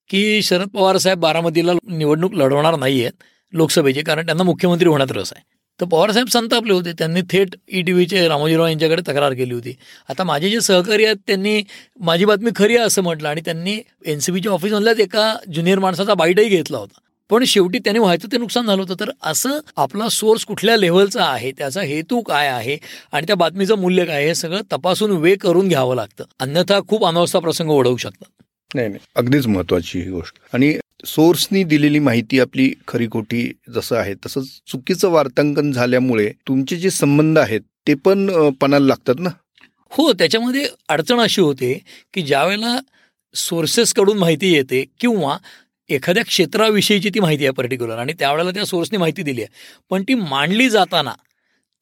की शरद पवार साहेब बारामतीला निवडणूक लढवणार नाही आहेत लोकसभेचे कारण त्यांना मुख्यमंत्री होण्यात रस आहे. तर पवारसाहेब संतापले होते. त्यांनी थेट ई टी व्हीचे रामोजीराव यांच्याकडे तक्रार केली होती. आता माझे जे सहकारी आहेत त्यांनी माझी बातमी खरी आहे असं म्हटलं आणि त्यांनी एन सी बीच्या ऑफिसमधल्याच एका ज्युनियर माणसाचा बाईटही घेतला होता. पण शेवटी त्याने व्हायचं ते नुकसान झालं होतं. तर असं आपला सोर्स कुठल्या लेव्हलचा आहे त्याचा हेतू काय आहे आणि त्या बातमीचं मूल्य काय हे सगळं तपासून वे करून घ्यावं लागतं. अन्यथा खूप अनावस्था प्रसंग ओढवू शकतात. नाही नाही. अगदीच महत्वाची ही गोष्ट. आणि सोर्सनी दिलेली माहिती आपली खरी खोटी जसं आहे तसंच चुकीचं वार्तांकन झाल्यामुळे तुमचे जे संबंध आहेत ते पण पणाला लागतात ना? हो त्याच्यामध्ये अडचण अशी होते की ज्यावेळेला सोर्सेसकडून माहिती येते किंवा एखाद्या क्षेत्राविषयीची ती माहिती आहे पर्टिक्युलर आणि त्यावेळेला त्या सोर्सने माहिती दिली आहे. पण ती मांडली जाताना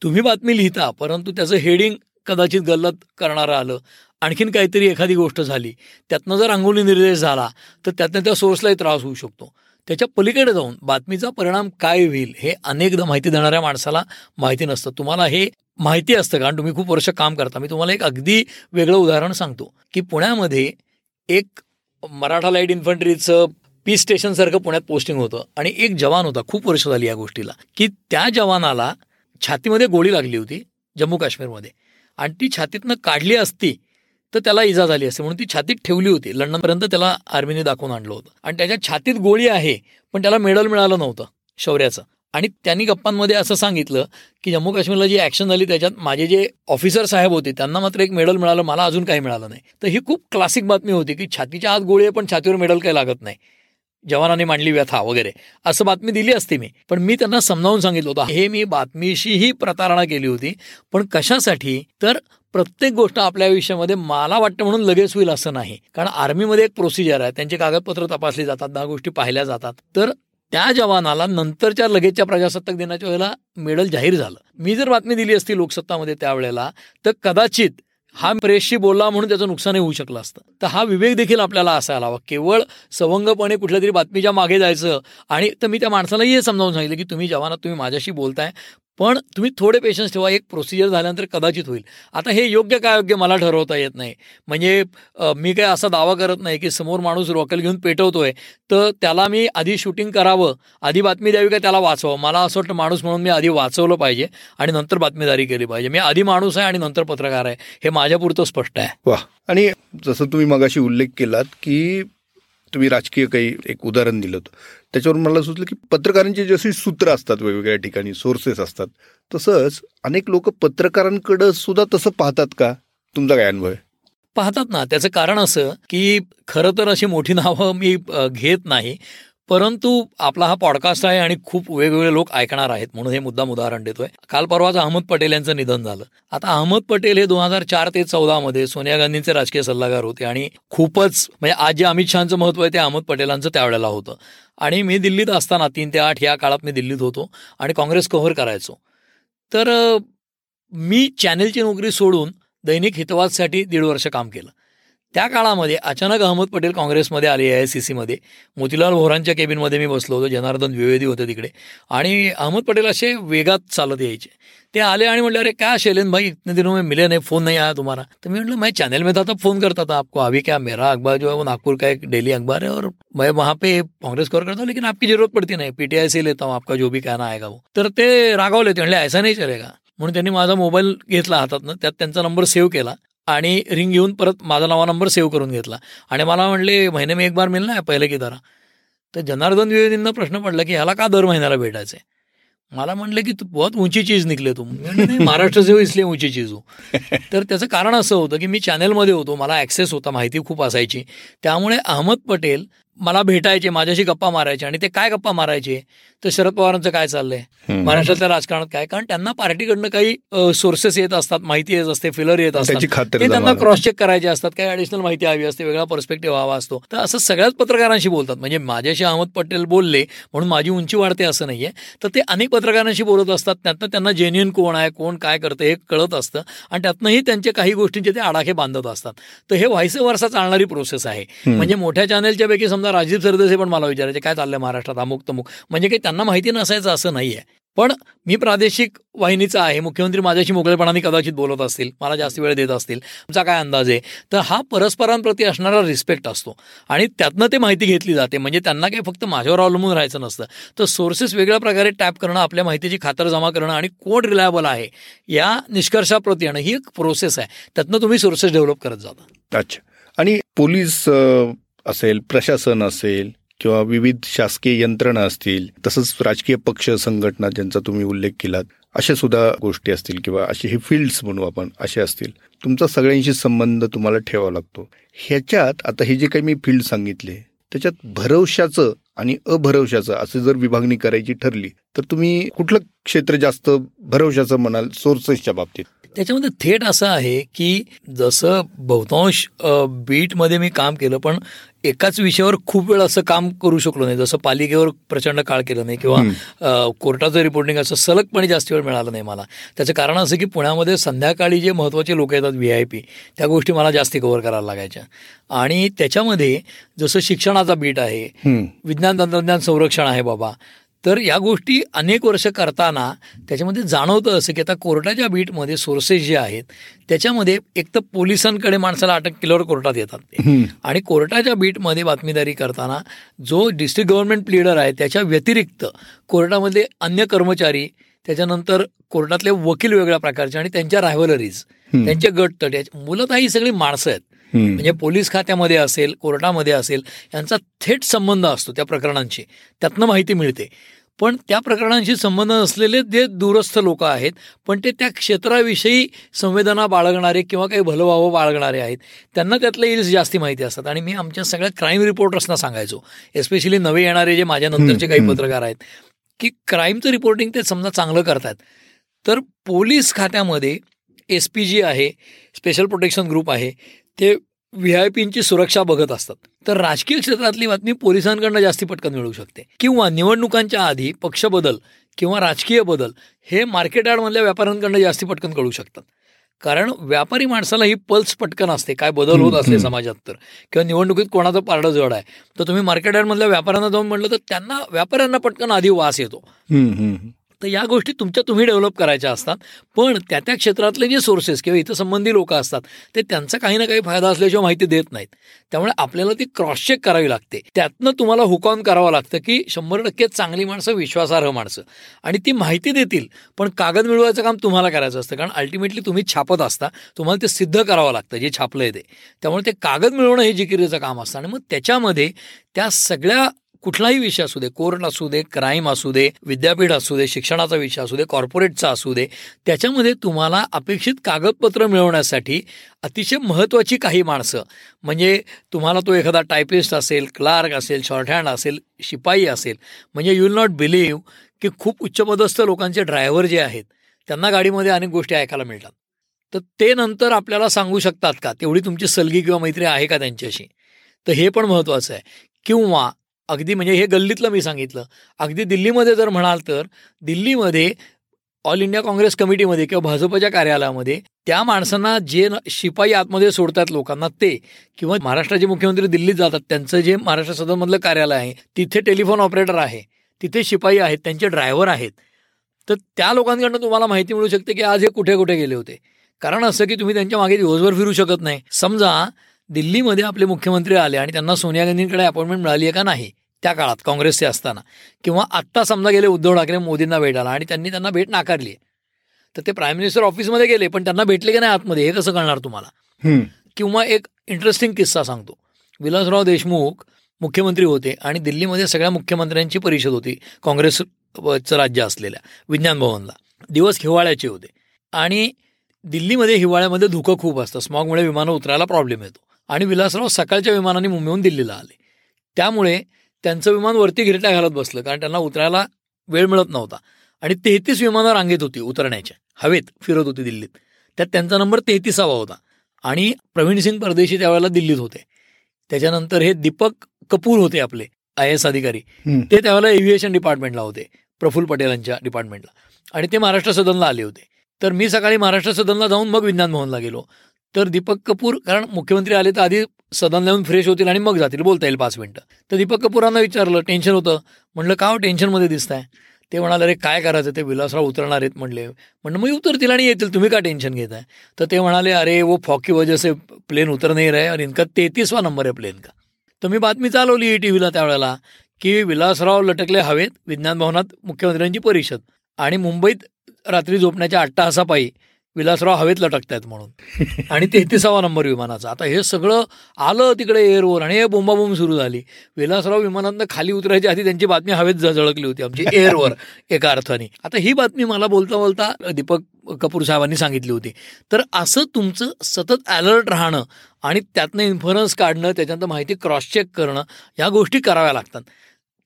तुम्ही बातमी लिहिता परंतु त्याचं हेडिंग कदाचित गल्लत करणारं आलं आणखीन काहीतरी एखादी गोष्ट झाली त्यातनं जर अंगोली निर्देश झाला तर त्यातनं त्या सोर्सलाही त्रास होऊ शकतो. त्याच्या पलीकडे जाऊन बातमीचा परिणाम काय होईल हे अनेकदा माहिती देणाऱ्या माणसाला माहिती नसतं. तुम्हाला हे माहिती असतं कारण तुम्ही खूप वर्ष काम करता. मी तुम्हाला एक अगदी वेगळं उदाहरण सांगतो की पुण्यामध्ये एक मराठा लाइट इन्फंट्रीचं पीस स्टेशनसारखं पुण्यात पोस्टिंग होतं आणि एक जवान होता खूप वर्ष झाली या गोष्टीला की त्या जवानाला छातीमध्ये गोळी लागली होती जम्मू काश्मीरमध्ये आणि ती छातीतनं काढली असती तर त्याला इजा झाली असते म्हणून ती छातीत ठेवली होती. लंडनपर्यंत त्याला आर्मीने दाखवून आणलं होतं. आणि त्याच्या छातीत गोळी आहे पण त्याला मेडल मिळालं नव्हतं शौर्याचं. आणि त्यांनी गप्पांमध्ये असं सांगितलं की जम्मू काश्मीरला जी ॲक्शन झाली त्याच्यात माझे जे ऑफिसर साहेब होते त्यांना मात्र एक मेडल मिळालं मला अजून काही मिळालं नाही. तर ही खूप क्लासिक बातमी होती की छातीच्या आत गोळी आहे पण छातीवर मेडल काही लागत नाही. जवानाने मांडली व्यथा वगैरे. असं बातमी दिली असती मी. पण मी त्यांना समजावून सांगितलं होतं. हे मी बातमीशीही प्रतारणा केली होती. पण कशासाठी? तर प्रत्येक गोष्ट आपल्या आयुष्यामध्ये मला वाटतं म्हणून लगेच होईल असं नाही. कारण आर्मीमध्ये एक प्रोसिजर आहे. त्यांचे कागदपत्र तपासली जातात. दहा गोष्टी पाहिल्या जातात. तर त्या जवानाला नंतरच्या लगेचच्या प्रजासत्ताक दिनाच्या वेळेला मेडल जाहीर झालं. मी जर बातमी दिली असती लोकसत्तामध्ये त्यावेळेला तर कदाचित हा प्रेसशी बोलला म्हणून त्याचं नुकसानही होऊ शकलं असतं. तर हा विवेक देखील आपल्याला असायला हवा. केवळ सवंगपणे कुठल्या तरी बातमीच्या मागे जायचं आणि तर मी त्या माणसालाही हे समजावून सांगितलं की तुम्ही जवानात तुम्ही माझ्याशी बोलताय. पण तुम्ही थोडे पेशन्स ठेवा. एक प्रोसिजर झाल्यानंतर कदाचित होईल. आता हे योग्य काय योग्य मला ठरवता येत नाही. म्हणजे मी काय असा दावा करत नाही की समोर माणूस रॉकेल घेऊन पेटवतोय तर त्याला मी आधी शूटिंग करावं आधी बातमी द्यावी का त्याला वाचवावं? मला असं वाटतं माणूस म्हणून मी आधी वाचवलं पाहिजे आणि नंतर बातमीदारी केली पाहिजे. मी आधी माणूस आहे आणि नंतर पत्रकार आहे. हे माझ्यापुरतं स्पष्ट आहे. वा आणि जसं तुम्ही मगाशी उल्लेख केलात की तुम्ही राजकीय काही एक उदाहरण दिलं त्याच्यावर त्याच्यावरून मला सुचलं की पत्रकारांची जशी सूत्र असतात वेगवेगळ्या ठिकाणी सोर्सेस असतात तसंच अनेक लोक पत्रकारांकडं सुद्धा तसं पाहतात का? तुमचा काय अनुभव आहे? पाहतात ना. त्याचं कारण असं की खरं तर अशी मोठी नावं मी घेत नाही. परंतु आपला हा पॉडकास्ट आहे आणि खूप वेगवेगळे लोक ऐकणार आहेत म्हणून हे मुद्दाम उदाहरण देतोय. काल परवाच अहमद पटेल यांचं निधन झालं. आता अहमद पटेल हे दोन हजार चार ते चौदामध्ये सोनिया गांधींचे राजकीय सल्लागार होते आणि खूपच म्हणजे आज जे अमित शहाचं महत्त्व आहे ते अहमद पटेलांचं त्यावेळेला होतं. आणि मी दिल्लीत असताना तीन ते आठ या काळात मी दिल्लीत होतो आणि काँग्रेस कव्हर करायचो. तर मी चॅनेलची नोकरी सोडून दैनिक हितवादसाठी दीड वर्ष काम केलं. त्या काळामध्ये अचानक अहमद पटेल काँग्रेसमध्ये आले आहे सी सीमध्ये मोतीलाल भोरांच्या केबिनमध्ये मी बसलो होतो जनार्दन द्विवेदी होते तिकडे. आणि अहमद पटेल असे वेगात चालत यायचे. ते आले आणि म्हटले अरे क्या शैलेन भाई इतने दिनों में मिले नहीं फोन नहीं आया तुम्हारा. तो मैं म्हटलं मैं चैनल में था तब फोन करता था आपको। अभी क्या मेरा अखबार जो है वो नागपुर का एक डेली अखबार है और मैं वहाँ पे कांग्रेस कवर करता हूँ लेकिन आपकी जरूरत पड़ती नहीं। पीटीआई से लेता हूँ आपका जो भी कहना आएगा वो. तर ते रागावले ते म्हणले ऐसा नाही चलेगा. म्हणून त्यांनी माझा मोबाईल घेतला हातात ना त्यात त्यांचा नंबर सेव्ह केला. आणि रिंग घेऊन परत माझा नवा नंबर सेव्ह करून घेतला. आणि मला म्हणले महिने मी एक बार मिळणार आहे पहिले की जरा. तर जनार्दन द्विवेदींना प्रश्न पडला की ह्याला का दर महिन्याला भेटायचं आहे मला म्हणलं की तू बहुत उंची चीज निघले तू. महाराष्ट्र से इसलिए उंची चीज हो. तर त्याचं कारण असं होतं की मी चॅनलमध्ये होतो मला ॲक्सेस होता माहिती खूप असायची. त्यामुळे अहमद पटेल मला भेटायचे माझ्याशी गप्पा मारायचे आणि ते काय गप्पा मारायचे? तर शरद पवारांचं काय चाललंय? महाराष्ट्रातल्या राजकारणात काय? कारण त्यांना पार्टीकडनं काही सोर्सेस येत असतात माहिती येत असते फिलर येत असतात. ते त्यांना क्रॉस चेक करायचे असतात काही ऍडिशनल माहिती हवी असते वेगळा पर्स्पेक्टिव्ह हवा असतो. तर असं सगळ्याच पत्रकारांशी बोलतात. म्हणजे माझ्याशी अहमद पटेल बोलले म्हणून माझी उंची वाढते असं नाहीये. तर ते अनेक पत्रकारांशी बोलत असतात त्यातनं त्यांना जेन्युन कोण आहे कोण काय करतं हे कळत असतं आणि त्यातनंही त्यांचे काही गोष्टींचे ते आडाखे बांधत असतात. तर हे व्हायस वर्षा चालणारी प्रोसेस आहे. म्हणजे मोठ्या चॅनलच्या पैकी समजा राजीव सरदेसे पण मला विचारायचे काय चाललंय महाराष्ट्रात अमुक तमुक? म्हणजे काही त्यांना माहिती नसायचं असं नाही आहे पण मी प्रादेशिक वाहिनीचा आहे. मुख्यमंत्री माझ्याशी मोकळेपणाने कदाचित बोलत असतील मला जास्त वेळ देत असतील. तुमचा काय अंदाज आहे? तर हा परस्परांप्रती असणारा रिस्पेक्ट असतो. आणि त्यातनं ते माहिती घेतली जाते. म्हणजे त्यांना काही फक्त माझ्यावर अवलंबून राहायचं नसतं. तर सोर्सेस वेगळ्या प्रकारे टॅप करणं आपल्या माहितीची खातर जमा करणं आणि कोण रिलायबल आहे या निष्कर्षाप्रती येणं ही एक प्रोसेस आहे. त्यातनं तुम्ही सोर्सेस डेव्हलप करत जाता. अच्छा. आणि पोलीस असेल प्रशासन असेल किंवा विविध शासकीय यंत्रणा असतील तसंच राजकीय पक्ष संघटना ज्यांचा तुम्ही उल्लेख केलात अशा सुद्धा गोष्टी असतील किंवा असे हे फील्ड्स म्हणू आपण असे असतील. तुमचा सगळ्यांशी संबंध तुम्हाला ठेवावा लागतो. ह्याच्यात आता हे जे काही मी फील्ड सांगितले त्याच्यात भरवशाचं आणि अभरवशाचं असं जर विभागणी करायची ठरली तर तुम्ही कुठलं क्षेत्र जास्त भरवशाचं म्हणाल सोर्सेसच्या बाबतीत? त्याच्यामध्ये थेट असं आहे की जसं बहुतांश बीटमध्ये मी काम केलं पण एकाच विषयावर खूप वेळ असं काम करू शकलो नाही. जसं पालिकेवर प्रचंड काळ केलं नाही किंवा कोर्टाचं रिपोर्टिंग असं सलगपणे जास्त वेळ मिळालं नाही मला. त्याचं कारण असं की पुण्यामध्ये संध्याकाळी जे महत्त्वाचे लोक येतात व्ही आय पी त्या गोष्टी मला जास्ती कव्हर करायला लागायच्या. आणि त्याच्यामध्ये जसं शिक्षणाचा बीट आहे विज्ञान तंत्रज्ञान संरक्षण आहे बाबा तर या गोष्टी अनेक वर्ष करताना त्याच्यामध्ये जाणवतं असं की आता कोर्टाच्या बीटमध्ये सोर्सेस जे आहेत त्याच्यामध्ये एक तर पोलिसांकडे माणसाला अटक केल्यावर कोर्टात येतात. आणि कोर्टाच्या बीटमध्ये बातमीदारी करताना जो डिस्ट्रिक्ट गव्हर्नमेंट प्लीडर आहे त्याच्या व्यतिरिक्त कोर्टामध्ये अन्य कर्मचारी त्याच्यानंतर कोर्टातले वकील वेगळ्या प्रकारचे आणि त्यांच्या रायव्हलरीज त्यांचे गट तट मूलतः ही सगळी माणसं आहेत. म्हणजे पोलीस खात्यामध्ये असेल कोर्टामध्ये असेल यांचा थेट संबंध असतो त्या प्रकरणांशी. त्यातनं माहिती मिळते. पण त्या प्रकरणांशी संबंध नसलेले जे दूरस्थ लोक आहेत पण ते त्या क्षेत्राविषयी संवेदना बाळगणारे किंवा काही भलवावं बाळगणारे आहेत त्यांना त्यातले इल्स जास्ती माहिती असतात. आणि मी आमच्या सगळ्या क्राईम रिपोर्टर्सना सांगायचो एस्पेशली नवे येणारे जे माझ्या नंतरचे काही पत्रकार आहेत की क्राईमचं रिपोर्टिंग ते समजा चांगलं करतात. तर पोलीस खात्यामध्ये एस पी जी आहे स्पेशल प्रोटेक्शन ग्रुप आहे ते व्ही आय पींची सुरक्षा बघत असतात. तर राजकीय क्षेत्रातली बातमी पोलिसांकडनं जास्ती पटकन मिळू शकते. किंवा निवडणुकांच्या आधी पक्ष बदल किंवा राजकीय बदल हे मार्केट यार्डमधल्या व्यापाऱ्यांकडनं जास्ती पटकन कळू शकतात. कारण व्यापारी माणसाला ही पल्स पटकन असते. काय बदल होत असले समाजात तर. किंवा निवडणुकीत कोणाचं पारडं जड आहे. तर तुम्ही मार्केट यार्डमधल्या व्यापाऱ्यांना जाऊन म्हटलं तर त्यांना व्यापाऱ्यांना पटकन आधी वास येतो. तर या गोष्टी तुमच्या तुम्ही डेव्हलप करायच्या असतात. पण त्या त्या क्षेत्रातले जे सोर्सेस किंवा इथं संबंधी लोक असतात ते त्यांचा काही ना काही फायदा असल्याशिवाय माहिती देत नाहीत. त्यामुळे आपल्याला ती क्रॉस चेक करावी लागते. त्यातनं तुम्हाला हुक ऑन करावं लागतं की शंभर टक्के चांगली माणसं विश्वासार्ह माणसं. आणि ती माहिती देतील पण कागद मिळवायचं काम तुम्हाला करायचं असतं. कारण अल्टिमेटली तुम्ही छापत असता तुम्हाला ते सिद्ध करावं लागतं जे छापलं ते. त्यामुळे ते कागद मिळवणं हे जिकिरीचं काम असतं. आणि मग त्याच्यामध्ये त्या सगळ्या कुठलाही विषय असू दे कोर्ट असू दे क्राईम असू दे विद्यापीठ असू दे शिक्षणाचा विषय असू दे कॉर्पोरेटचा असू दे त्याच्यामध्ये तुम्हाला अपेक्षित कागदपत्र मिळवण्यासाठी अतिशय महत्त्वाची काही माणसं म्हणजे तुम्हाला तो एखादा टायपिस्ट असेल क्लार्क असेल शॉर्टहँड असेल शिपाई असेल म्हणजे यू विल नॉट बिलीव्ह की खूप उच्चपदस्थ लोकांचे ड्रायव्हर जे आहेत त्यांना गाडीमध्ये अनेक गोष्टी ऐकायला मिळतात. तर ते नंतर आपल्याला सांगू शकतात का? तेवढी तुमची सलगी किंवा मैत्री आहे का त्यांच्याशी? तर हे पण महत्त्वाचं आहे. किंवा अगदी म्हणजे हे गल्लीतलं मी सांगितलं. अगदी दिल्लीमध्ये जर म्हणाल तर दिल्लीमध्ये ऑल इंडिया काँग्रेस कमिटीमध्ये किंवा भाजपच्या कार्यालयामध्ये त्या माणसांना जे शिपाई आतमध्ये सोडतात लोकांना ते किंवा महाराष्ट्राचे मुख्यमंत्री दिल्लीत जातात त्यांचं जे महाराष्ट्र सदनमधलं कार्यालय आहे तिथे टेलिफोन ऑपरेटर आहे तिथे शिपाई आहेत त्यांचे ड्रायव्हर आहेत तर त्या लोकांकडनं तुम्हाला माहिती मिळू शकते की आज हे कुठे कुठे गेले होते. कारण असं की तुम्ही त्यांच्या मागे दिवसभर फिरू शकत नाही. समजा दिल्लीमध्ये आपले मुख्यमंत्री आले आणि त्यांना सोनिया गांधींकडे अपॉइंटमेंट मिळाली आहे का नाही? त्या काळात काँग्रेसचे असताना. किंवा आत्ता समजा गेले उद्धव ठाकरे मोदींना भेटायला आणि त्यांनी त्यांना भेट नाकारली तर ते प्राईम मिनिस्टर ऑफिसमध्ये गेले पण त्यांना भेटले की नाही आतमध्ये? हे कसं कळणार तुम्हाला? किंवा एक इंटरेस्टिंग किस्सा सांगतो. विलासराव देशमुख मुख्यमंत्री होते आणि दिल्लीमध्ये सगळ्या मुख्यमंत्र्यांची परिषद होती. काँग्रेसचं राज्य असलेल्या विज्ञान भवनला. दिवस हिवाळ्याचे होते. आणि दिल्लीमध्ये हिवाळ्यामध्ये धुकं खूप असतं. स्मॉगमुळे विमानं उतरायला प्रॉब्लेम येतो. आणि विलासराव सकाळच्या विमानाने मुंबईहून दिल्लीला आले. त्यामुळे त्यांचं विमान वरती गिरट्या घालत बसलं कारण त्यांना उतरायला वेळ मिळत नव्हता. आणि तेहतीस विमानं रांगेत होती उतरण्याच्या. हवेत फिरत होती दिल्लीत. त्यात त्यांचा नंबर तेहतीसावा होता. आणि प्रवीण सिंग परदेशी त्यावेळेला दिल्लीत होते. त्याच्यानंतर हे दीपक कपूर होते आपले आय एस अधिकारी. ते त्यावेळेला एव्हिएशन डिपार्टमेंटला होते प्रफुल्ल पटेलांच्या डिपार्टमेंटला आणि ते महाराष्ट्र सदनला आले होते. तर मी सकाळी महाराष्ट्र सदनला जाऊन मग विज्ञान भवनला गेलो. तर दीपक कपूर कारण मुख्यमंत्री आले तर आधी सदन लावून फ्रेश होतील आणि मग जातील बोलता येईल पाच मिनटं. तर दीपक कपूरांना विचारलं टेन्शन होतं? म्हणलं का हो टेन्शनमध्ये आहे ते म्हणाले अरे काय करायचं? ते विलासराव उतरणार आहेत म्हणले म्हणलं मग उतरतील आणि येतील तुम्ही का टेन्शन घेताय? तर ते म्हणाले अरे वो फॉकी वजह से प्लेन उतर नाही रहे आणि इनका तेहतीसवा नंबर आहे प्लेन का. तर मी बातमी चालवली टी व्हीला त्यावेळेला की विलासराव लटकले हवेत विज्ञान भवनात मुख्यमंत्र्यांची परिषद आणि मुंबईत रात्री झोपण्याच्या आठ तासापायी विलासराव हवेत लटकतायत म्हणून. आणि तेहतीसावा नंबर विमानाचा. आता हे सगळं आलं तिकडे एअरवर आणि हे बोंबाबोंब सुरू झाली. विलासराव विमानातनं खाली उतरायच्या आधी त्यांची बातमी हवेत झळकली होती आमची एअरवर एका अर्थाने. आता ही बातमी मला बोलता बोलता दीपक कपूर साहेबांनी सांगितली होती. तर असं तुमचं सतत अलर्ट राहणं आणि त्यातनं इन्फरन्स काढणं त्याच्यानंतर माहिती क्रॉस चेक करणं ह्या गोष्टी कराव्या लागतात.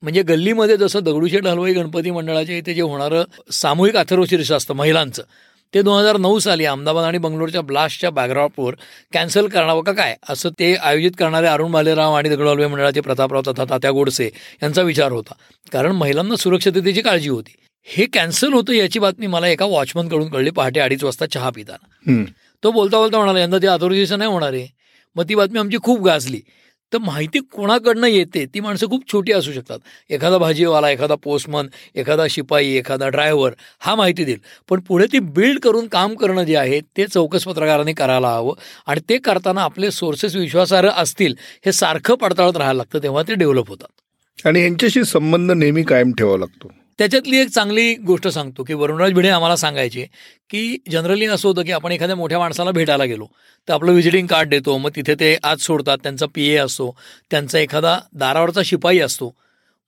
म्हणजे गल्लीमध्ये जसं दगडूशेठ हलवाई गणपती मंडळाच्या इथे जे होणारं सामूहिक अथर्वशीर्ष असतं महिलांचं ते दोन हजार नऊ साली अहमदाबाद आणि बंगलोरच्या ब्लास्टच्या बॅकड्रॉपवर कॅन्सल करावं का काय? असं ते आयोजित करणारे अरुण भालेराव आणि दगडू हलवाई मंडळाचे प्रतापराव तथा तात्या गोडसे यांचा विचार होता. कारण महिलांना सुरक्षिततेची काळजी होती. हे कॅन्सल होतं याची बातमी मला एका वॉचमनकडून कळली पहाटे अडीच वाजता चहा पिताना. तो बोलता बोलता म्हणाला यंदा ते अथॉरिटीचं नाही होणार आहे. मग ती बातमी आमची खूप गाजली. तर माहिती कोणाकडनं येते ती माणसं खूप छोटी असू शकतात. एखादा भाजीवाला एखादा पोस्टमन एखादा शिपाई एखादा ड्रायव्हर हा माहिती देईल. पण पुढे ती बिल्ड करून काम करणं जे आहे ते चौकस पत्रकारांनी करायला हवं आणि ते करताना आपले सोर्सेस विश्वासार्ह असतील हे सारखं पडताळत राहायला लागतं तेव्हा ते डेव्हलप होतात. आणि यांच्याशी संबंध नेहमी कायम ठेवावा लागतो. त्याच्यातली एक चांगली गोष्ट सांगतो की वरुणराज भिडे आम्हाला सांगायचे की जनरली असं होतं की आपण एखाद्या मोठ्या माणसाला भेटायला गेलो तर आपलं व्हिजिटिंग कार्ड देतो मग तिथे ते आज सोडतात त्यांचा पी ए असतो त्यांचा एखादा दारावरचा शिपाई असतो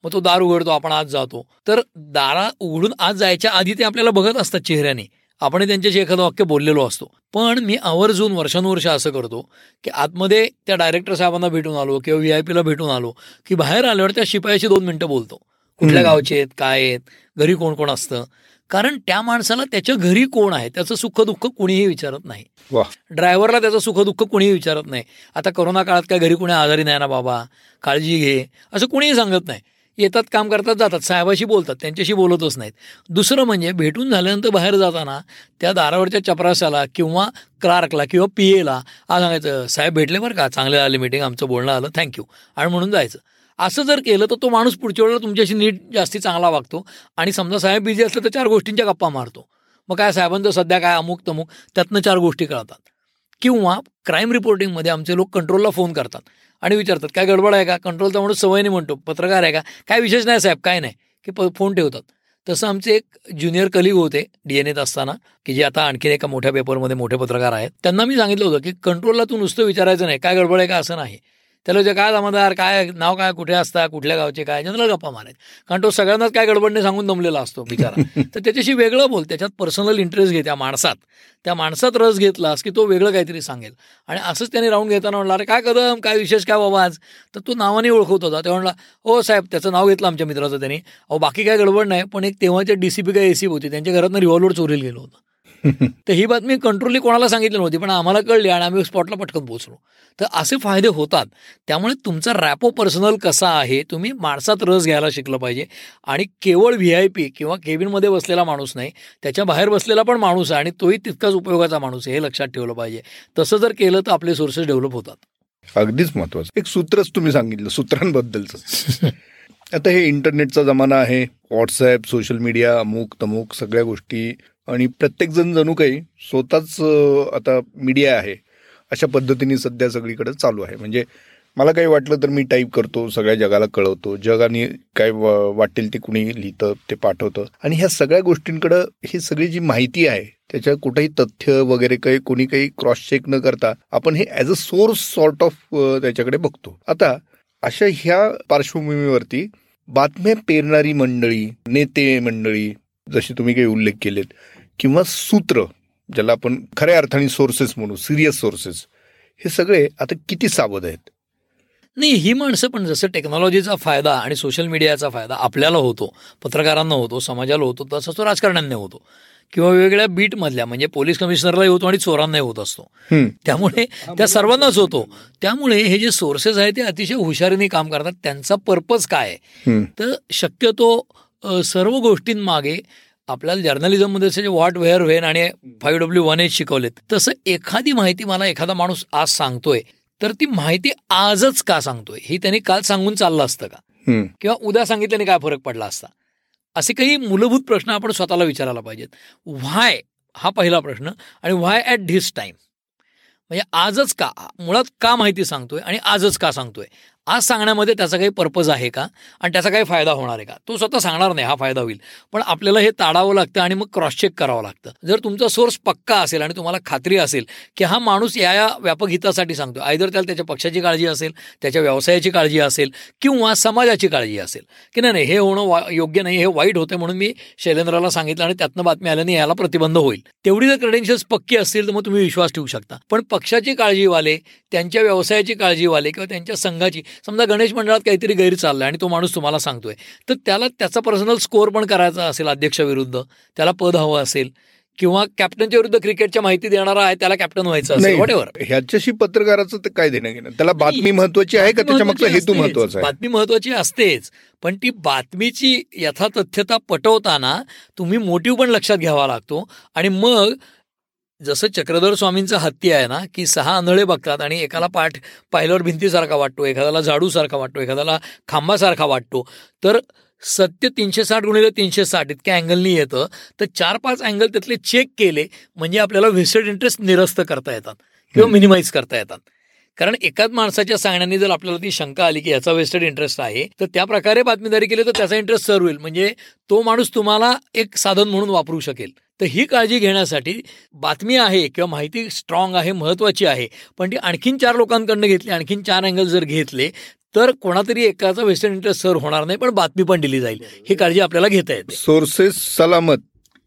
मग तो दार उघडतो आपण आज जातो. तर दारा उघडून आज जायच्या आधी ते आपल्याला बघत असतात चेहऱ्याने. आपण त्यांच्याशी एखादं वाक्य बोललेलो असतो. पण मी आवर्जून वर्षानुवर्ष असं करतो की आतमध्ये त्या डायरेक्टर साहेबांना भेटून आलो किंवा व्ही आय पीला भेटून आलो की बाहेर आल्यावर त्या शिपायाशी दोन मिनटं बोलतो. कुठल्या. गावचे आहेत काय आहेत घरी कोण कोण असतं? कारण त्या माणसाला त्याच्या घरी कोण आहे त्याचं सुख दुःख कुणीही विचारत नाही. वा. ड्रायव्हरला त्याचं सुख दुःख कुणीही विचारत नाही. आता करोना काळात काय घरी कोणी आजारी नाही ना बाबा काळजी घे असं कुणीही सांगत नाही. येतात काम करतात जातात साहेबाशी बोलतात त्यांच्याशी बोलतच नाहीत. दुसरं म्हणजे भेटून झाल्यानंतर बाहेर जाताना त्या दारावरच्या चपराशाला किंवा क्लार्कला किंवा पी एला आज सांगायचं साहेब भेटले बरं का? चांगलं आले मीटिंग आमचं बोलणं आलं थँक्यू. आणि म्हणून जायचं. असं जर केलं तर तो माणूस पुढच्या वेळेला तुमच्याशी नीट जास्ती चांगला वागतो. आणि समजा साहेब बिझी असलं तर चार गोष्टींच्या गप्पा मारतो. मग काय साहेबांचं सध्या काय अमुक तमुक त्यातनं चार गोष्टी कळतात. किंवा क्राईम रिपोर्टिंगमध्ये आमचे लोक कंट्रोलला फोन करतात आणि विचारतात काय गडबड आहे का? कंट्रोलचा म्हणून सवयीने म्हणतो. पत्रकार आहे का? काय विशेष नाही साहेब काय नाही. की प फोन ठेवतात. तसं आमचे एक ज्युनियर कलिग होते डी एन एत असताना की जे आता आणखीन एका मोठ्या पेपरमध्ये मोठे पत्रकार आहेत. त्यांना मी सांगितलं होतं की कंट्रोलला तू नुसतं विचारायचं नाही काय गडबड आहे का? असं नाही. त्याला जे काय जमादार काय नाव काय कुठे असता कुठल्या गावचे काय जनरल गप्पा मारायचे. कारण तो सगळ्यांनाच काय गडबडने सांगून दमलेला असतो बिचारा. तर त्याच्याशी वेगळं बोल त्याच्यात पर्सनल इंटरेस्ट घे त्या माणसात. त्या माणसात रस घेतलास की तो वेगळं काहीतरी सांगेल. आणि असंच त्याने राऊंड घेताना म्हणला अरे काय कदम काय विशेष काय बाबा आज? तर तो नावाने ओळखत होता. तेव्हा म्हणला हो साहेब त्याचं नाव घेतलं आमच्या मित्राचं त्यांनी. अहो बाकी काय गडबड नाही पण एक तेव्हाचे डी सी पी काय ए सी होती. त्यांच्या घरातनं रिव्हॉल्वर चोरीला गेलो होतं. तर ही बातमी कंट्रोलली कोणाला सांगितली नव्हती पण आम्हाला कळली आणि आम्ही स्पॉटला पटकन पोहोचलो. तर असे फायदे होतात त्यामुळे तुमचा रॅपो पर्सनल कसा आहे तुम्ही माणसात रस घ्यायला शिकलं पाहिजे. आणि केवळ व्ही आय पी किंवा केबिनमध्ये बसलेला माणूस नाही त्याच्या बाहेर बसलेला पण माणूस आहे आणि तोही तितकाच उपयोगाचा माणूस आहे हे लक्षात ठेवलं पाहिजे. तसं जर केलं तर आपले सोर्सेस डेव्हलप होतात. अगदीच महत्वाचं एक सूत्रच तुम्ही सांगितलं सूत्रांबद्दलचं. आता हे इंटरनेटचा जमाना आहे व्हॉट्सॲप सोशल मीडिया अमुक तमुक सगळ्या गोष्टी आणि प्रत्येकजण जणू काही स्वतःच आता मीडिया आहे. अशा पद्धतीने सध्या सगळीकडे चालू आहे. म्हणजे मला काही वाटलं तर मी टाईप करतो सगळ्या जगाला कळवतो. जगाने काय वाटेल ते कुणी लिहितं ते पाठवतं. आणि ह्या सगळ्या गोष्टींकडं ही सगळी जी माहिती आहे त्याच्या कुठेही तथ्य वगैरे काही कोणी काही क्रॉस चेक न करता आपण हे as a source sort of त्याच्याकडे बघतो. आता अशा ह्या पार्श्वभूमीवरती बातम्या पेरणारी मंडळी नेते मंडळी जसे तुम्ही काही उल्लेख केलेत किंवा सूत्र ज्याला आपण खऱ्या अर्थाने सोर्सेस म्हणू सिरियस सोर्सेस हे सगळे आता किती सावध आहेत? नाही ही माणसं पण जसं टेक्नॉलॉजीचा फायदा आणि सोशल मीडियाचा फायदा आपल्याला होतो पत्रकारांना होतो समाजाला होतो तसं तो राजकारण्यांना होतो. किंवा वेगवेगळ्या बीटमधल्या म्हणजे पोलीस कमिशनरलाही होतो आणि चोरांनाही होत असतो. त्यामुळे त्या सर्वांनाच होतो. त्यामुळे हे जे सोर्सेस आहेत ते अतिशय हुशारीने काम करतात. त्यांचा पर्पज काय आहे? तर शक्यतो सर्व गोष्टींमागे आपल्याला जर्नलिझममध्ये जसे व्हॉट वेअर व्हेन आणि फाईव्ह डब्ल्यू वन एच शिकवलेत तसं एखादी माहिती मला एखादा माणूस आज सांगतोय तर ती माहिती आजच का सांगतोय? ही त्यांनी काल सांगून चाललं असतं का? किंवा उद्या सांगितल्याने काय फरक पडला असता? असे काही मूलभूत प्रश्न आपण स्वतःला विचारायला पाहिजेत. व्हाय हा पहिला प्रश्न. आणि व्हाय ॲट धिस टाईम म्हणजे आजच का? मुळात का माहिती सांगतोय आणि आजच का सांगतोय? आज सांगण्यामध्ये त्याचा काही पर्पज आहे का? आणि त्याचा काही फायदा होणार आहे का? तो स्वतः सांगणार नाही हा फायदा होईल. पण आपल्याला हे ताडावं लागतं आणि मग क्रॉस चेक करावं लागतं. जर तुमचा सोर्स पक्का असेल आणि तुम्हाला खात्री असेल की हा माणूस या या व्यापक हितासाठी सांगतो आयदर त्याला त्याच्या पक्षाची काळजी असेल त्याच्या व्यवसायाची काळजी असेल किंवा समाजाची काळजी असेल. की नाही हे होणं वा योग्य नाही हे वाईट होतं म्हणून मी शैलेंद्राला सांगितलं आणि त्यातनं बातमी आल्याने याला प्रतिबंध होईल. तेवढी जर क्रेडेन्शियल्स पक्की असतील तर मग तुम्ही विश्वास ठेवू शकता. पण पक्षाची काळजीवाले त्यांच्या व्यवसायाची काळजीवाले किंवा त्यांच्या संघाची समजा गणेश मंडळात काहीतरी गैर चाललाय आणि तो माणूस तुम्हाला सांगतोय तर त्याला त्याचा पर्सनल स्कोअर पण करायचा असेल अध्यक्षाविरुद्ध त्याला पद हवं असेल किंवा कॅप्टनच्या विरुद्ध क्रिकेटच्या माहिती देणारा आहे त्याला कॅप्टन व्हायचं असेल ह्याच्याशी पत्रकाराचं तर काय देणं घेणं? त्याला बातमी महत्वाची आहे का? त्याच्या मागचा हेतू महत्त्वाचा आहे. बातमी महत्वाची असतेच. पण ती बातमीची यथातथ्यता पटवताना तुम्ही मोटिव्ह पण लक्षात घ्यावा लागतो आणि मग जसं चक्रधर स्वामींचा हत्ती आहे ना की सहा आंधळे बघतात आणि एकाला पाठ पाहिल्यावर भिंतीसारखा वाटतो एखाद्याला झाडूसारखा वाटतो एखाद्याला खांबासारखा वाटतो. तर सत्य तीनशे साठ गुणिले तीनशे साठ इतक्या अँगलनी येतं. तर चार पाच अँगल त्यातले चेक केले म्हणजे आपल्याला व्हिस्टेड इंटरेस्ट निरस्त करता येतात किंवा मिनिमाइज करता येतात. कारण एकाच माणसाच्या सांगण्याने जर आपल्याला ती शंका आली की याचा वेस्टेड इंटरेस्ट आहे तर त्या प्रकारे बातमीदारी केली तर त्याचा इंटरेस्ट सर्व होईल म्हणजे तो माणूस तुम्हाला एक साधन म्हणून वापरू शकेल. तर ही काळजी घेण्यासाठी बातमी आहे किंवा माहिती स्ट्रॉंग आहे महत्वाची आहे. पण ती आणखीन चार लोकांकडनं घेतली आणखीन चार अँगल जर घेतले तर कोणातरी एकाचा वेस्टर्न इंटरेस्ट सर होणार नाही पण बातमी पण दिली जाईल. ही काळजी आपल्याला घेता येते. सोर्सेस सलामत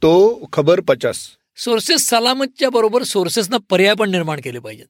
तो खबर पचास. सोर्सेस सलामतच्या बरोबर सोर्सेसना पर्याय पण निर्माण केले पाहिजेत.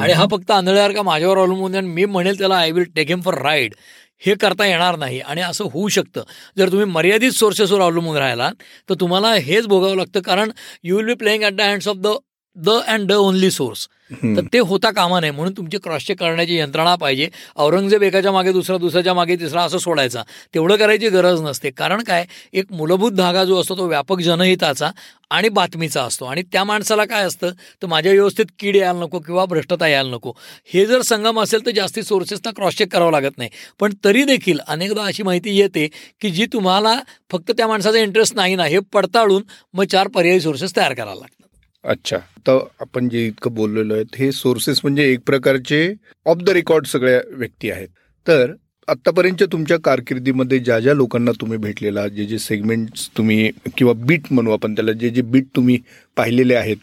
आणि हा फक्त आंधळ्यावर का माझ्यावर अवलंबून आणि मी म्हणेल त्याला I will take him for ride हे करता येणार नाही आणि असं होऊ शकतं. जर तुम्ही मर्यादित सोर्सेसवर अवलंबून राहिला तर तुम्हाला हेच भोगावं लागतं. कारण you will be playing at the hands of the the and the only source. तर ते होता कामा नये. म्हणून तुमची क्रॉस चेक करण्याची यंत्रणा पाहिजे. औरंगजेब एकाच्या मागे दुसरा दुसऱ्याच्या मागे तिसरा असं सोडायचा. तेवढं करायची गरज नसते. कारण काय? एक मूलभूत धागा जो असतो तो व्यापक जनहिताचा आणि बातमीचा असतो. आणि त्या माणसाला काय असतं? तर माझ्या व्यवस्थेत कीड यायला नको किंवा भ्रष्टता यायला नको. हे जर संगम असेल तर जास्ती सोर्सेसना क्रॉस चेक करावं लागत नाही. पण तरी देखील अनेकदा अशी माहिती येते की जी तुम्हाला फक्त त्या माणसाचा इंटरेस्ट नाही ना हे पडताळून मग चार पर्यायी सोर्सेस तयार करायला लागतात. अच्छा. तर आपण जे इतकं बोललेलो आहे हे सोर्सेस म्हणजे एक प्रकारचे ऑफ द रेकॉर्ड सगळ्या व्यक्ती आहेत. तर आत्तापर्यंत तुमच्या कारकिर्दीमध्ये ज्या ज्या लोकांना तुम्ही भेटलेला जे जे सेगमेंट्स तुम्ही किंवा बीट म्हणू आपण त्याला जे जे बीट तुम्ही पाहिलेले आहेत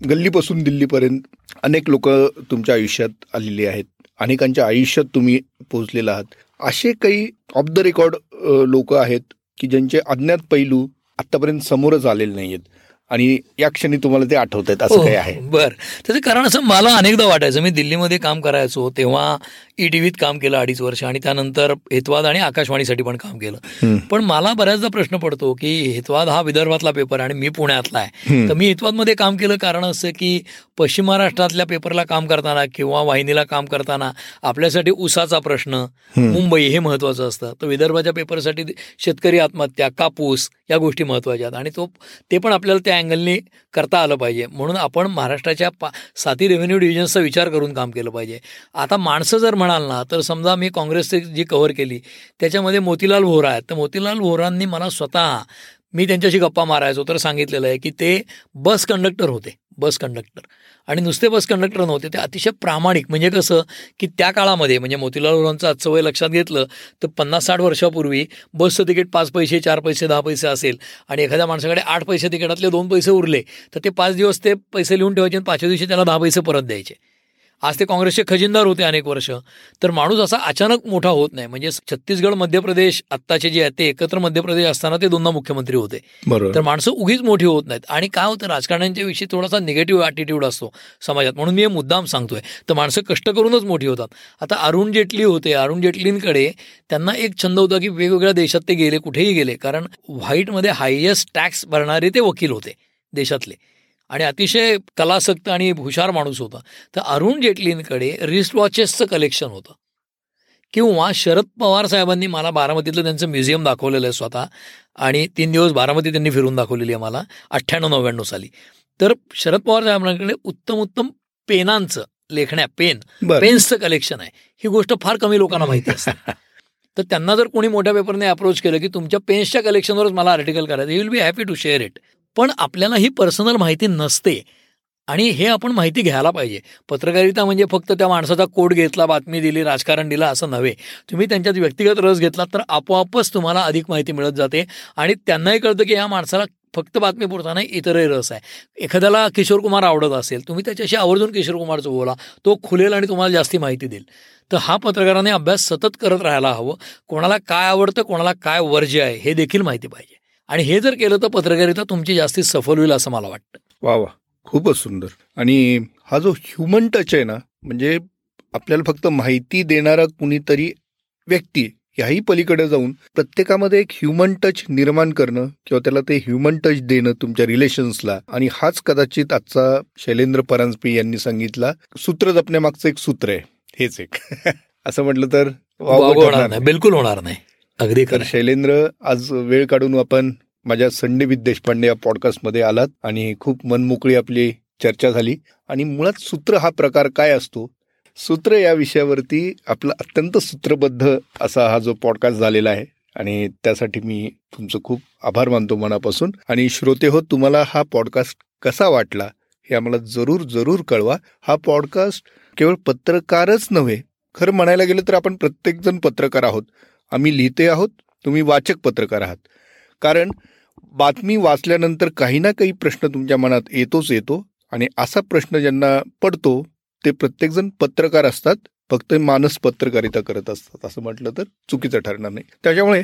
गल्लीपासून दिल्लीपर्यंत अनेक लोक तुमच्या आयुष्यात आलेली आहेत अनेकांच्या आयुष्यात तुम्ही पोहोचलेला आहात. असे काही ऑफ द रेकॉर्ड लोक आहेत की ज्यांचे अज्ञात पैलू आत्तापर्यंत समोरच आलेले नाही आहेत आणि या क्षणी तुम्हाला ते आठवत आहेत असं हो, काही आहे. बरं. त्याचं कारण असं मला अनेकदा वाटायचं मी दिल्लीमध्ये काम करायचो तेव्हा ई टीव्हीत काम केलं अडीच वर्ष आणि त्यानंतर हेतवाद आणि आकाशवाणीसाठी पण काम केलं. पण मला बऱ्याचदा प्रश्न पडतो की हेतवाद हा विदर्भातला पेपर आणि मी पुण्यातला आहे. तर मी हेतवादमध्ये काम केलं कारण असं की पश्चिम महाराष्ट्रातल्या पेपरला काम करताना किंवा वाहिनीला काम करताना आपल्यासाठी उसाचा प्रश्न मुंबई हे महत्वाचं असतं. तर विदर्भाच्या पेपरसाठी शेतकरी आत्महत्या कापूस या गोष्टी महत्त्वाच्या आहेत. आणि तो ते पण आपल्याला त्या अँगलने करता आलं पाहिजे. म्हणून आपण महाराष्ट्राच्या पा साती रेव्हेन्यू डिव्हिजन्सचा विचार करून काम केलं पाहिजे. आता माणसं जर म्हणाल ना तर समजा मी काँग्रेसची जी कव्हर केली त्याच्यामध्ये मोतीलाल व्होरा आहेत. तर मोतीलाल व्होरांनी मला स्वतः मी त्यांच्याशी गप्पा मारायचो तर सांगितलेलं आहे की ते बस कंडक्टर होते. Bus conductor. आणि नुसते बस कंडक्टर नव्हते ते अतिशय प्रामाणिक. म्हणजे कसं की त्या काळामध्ये म्हणजे मोतीलाल नेहरूंचं आजचं वय लक्षात घेतलं तर पन्नास साठ वर्षापूर्वी बसचं तिकीट पाच पैसे चार पैसे दहा पैसे असेल. आणि एखाद्या माणसाकडे आठ पैसे तिकिटातले दोन पैसे उरले तर ते पाच दिवस ते पैसे लिहून ठेवायचे आणि पाचव्या दिवशी त्याला दहा पैसे परत द्यायचे. आज ते काँग्रेसचे खजिनदार होते अनेक वर्ष. तर माणूस असा अचानक मोठा होत नाही. म्हणजे छत्तीसगड मध्य प्रदेश आत्ताचे जे आहेत ते एकत्र मध्य प्रदेश असताना ते दोनदा मुख्यमंत्री होते. तर माणसं उगीच मोठी होत नाहीत. आणि काय होतं राजकारण्यांच्या विषयी थोडासा निगेटिव्ह ॲटिट्यूड असतो समाजात. म्हणून मी हे मुद्दाम सांगतोय. तर माणसं कष्ट करूनच मोठी होतात. आता अरुण जेटली होते. अरुण जेटलींकडे त्यांना एक छंद होता की वेगवेगळ्या देशात ते गेले कुठेही गेले. कारण व्हाईटमध्ये हायेस्ट टॅक्स भरणारे ते वकील होते देशातले. आणि अतिशय कलासक्त आणि हुशार माणूस होता. तर अरुण जेटलींकडे रिस्ट वॉचेसचं कलेक्शन होतं. किंवा शरद पवार साहेबांनी मला बारामतीतलं त्यांचं म्युझियम दाखवलेलं आहे स्वतः. आणि तीन दिवस बारामती त्यांनी फिरून दाखवलेली आहे मला अठ्ठ्याण्णव नव्याण्णव साली. तर शरद पवार साहेबांकडे उत्तम उत्तम पेनांचं लेखण्या पेन पेन्सचं कलेक्शन आहे. ही गोष्ट फार कमी लोकांना माहिती असते. तर त्यांना जर कोणी मोठ्या पेपरने अप्रोच केलं की तुमच्या पेन्सच्या कलेक्शनवरच मला आर्टिकल करायचं you will be happy to share it पण आपल्याला ही पर्सनल माहिती नसते. आणि हे आपण माहिती घ्यायला पाहिजे. पत्रकारिता म्हणजे फक्त त्या माणसाचा कोड घेतला बातमी दिली राजकारण दिलं असं नव्हे. तुम्ही त्यांच्यात व्यक्तिगत रस घेतला तर आपोआपच तुम्हाला अधिक माहिती मिळत जाते. आणि त्यांनाही कळतं की या माणसाला फक्त बातमी पुरता नाही इतरही रस आहे. एखाद्याला किशोर कुमार आवडत असेल तुम्ही त्याच्याशी आवर्जून किशोर कुमारचं बोला. तो खुलेल आणि तुम्हाला जास्ती माहिती देईल. तर हा पत्रकाराने अभ्यास सतत करत राहायला हवं. कोणाला काय आवडतं कोणाला काय वर्ज्य आहे हे देखील माहिती पाहिजे. आणि हे जर केलं तर पत्रकारिता तुमची जास्ती सफल होईल असं मला वाटतं. वा वा. खूपच सुंदर. आणि हा जो ह्युमन टच आहे ना म्हणजे आपल्याला फक्त माहिती देणारा कुणीतरी व्यक्ती ह्याही पलीकडे जाऊन प्रत्येकामध्ये एक ह्युमन टच निर्माण करणं किंवा त्याला ते ह्युमन टच देणं तुमच्या रिलेशन्सला आणि हाच कदाचित आजचा शैलेंद्र परांजपे यांनी सांगितला सूत्र जपण्यामागचं एक सूत्र आहे. हेच एक. असं म्हटलं तर बिलकुल होणार नाही. अगदी तर. शैलेंद्र आज वेळ काढून आपण माझ्या संडे विथ देशपांडे या पॉडकास्टमध्ये आलात आणि खूप मनमोकळी आपली चर्चा झाली. आणि मुळात सूत्र हा प्रकार काय असतो? सूत्र या विषयावरती आपला अत्यंत सूत्रबद्ध असा हा जो पॉडकास्ट झालेला आहे. आणि त्यासाठी मी तुमचं खूप आभार मानतो मनापासून. आणि श्रोते हो तुम्हाला हा पॉडकास्ट कसा वाटला हे आम्हाला जरूर जरूर कळवा. हा पॉडकास्ट केवळ पत्रकारच नव्हे. खरं म्हणायला गेलं तर आपण प्रत्येकजण पत्रकार आहोत. आम्ही लिहिते आहोत तुम्ही वाचक पत्रकार आहात. कारण बातमी वाचल्यानंतर काही ना काही प्रश्न तुमच्या मनात येतोच येतो आणि असा प्रश्न ज्यांना पडतो ते प्रत्येकजण पत्रकार असतात फक्त मानस पत्रकारिता करत असतात असं म्हटलं तर चुकीचं ठरणार नाही. त्याच्यामुळे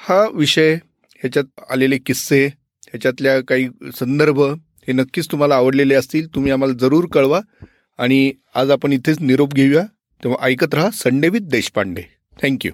हा विषय ह्याच्यात आलेले किस्से ह्याच्यातल्या काही संदर्भ हे नक्कीच तुम्हाला आवडलेले असतील तुम्ही आम्हाला जरूर कळवा आणि आज आपण इथेच निरोप घेऊया. तेव्हा ऐकत राहा संडे विथ देशपांडे. थँक्यू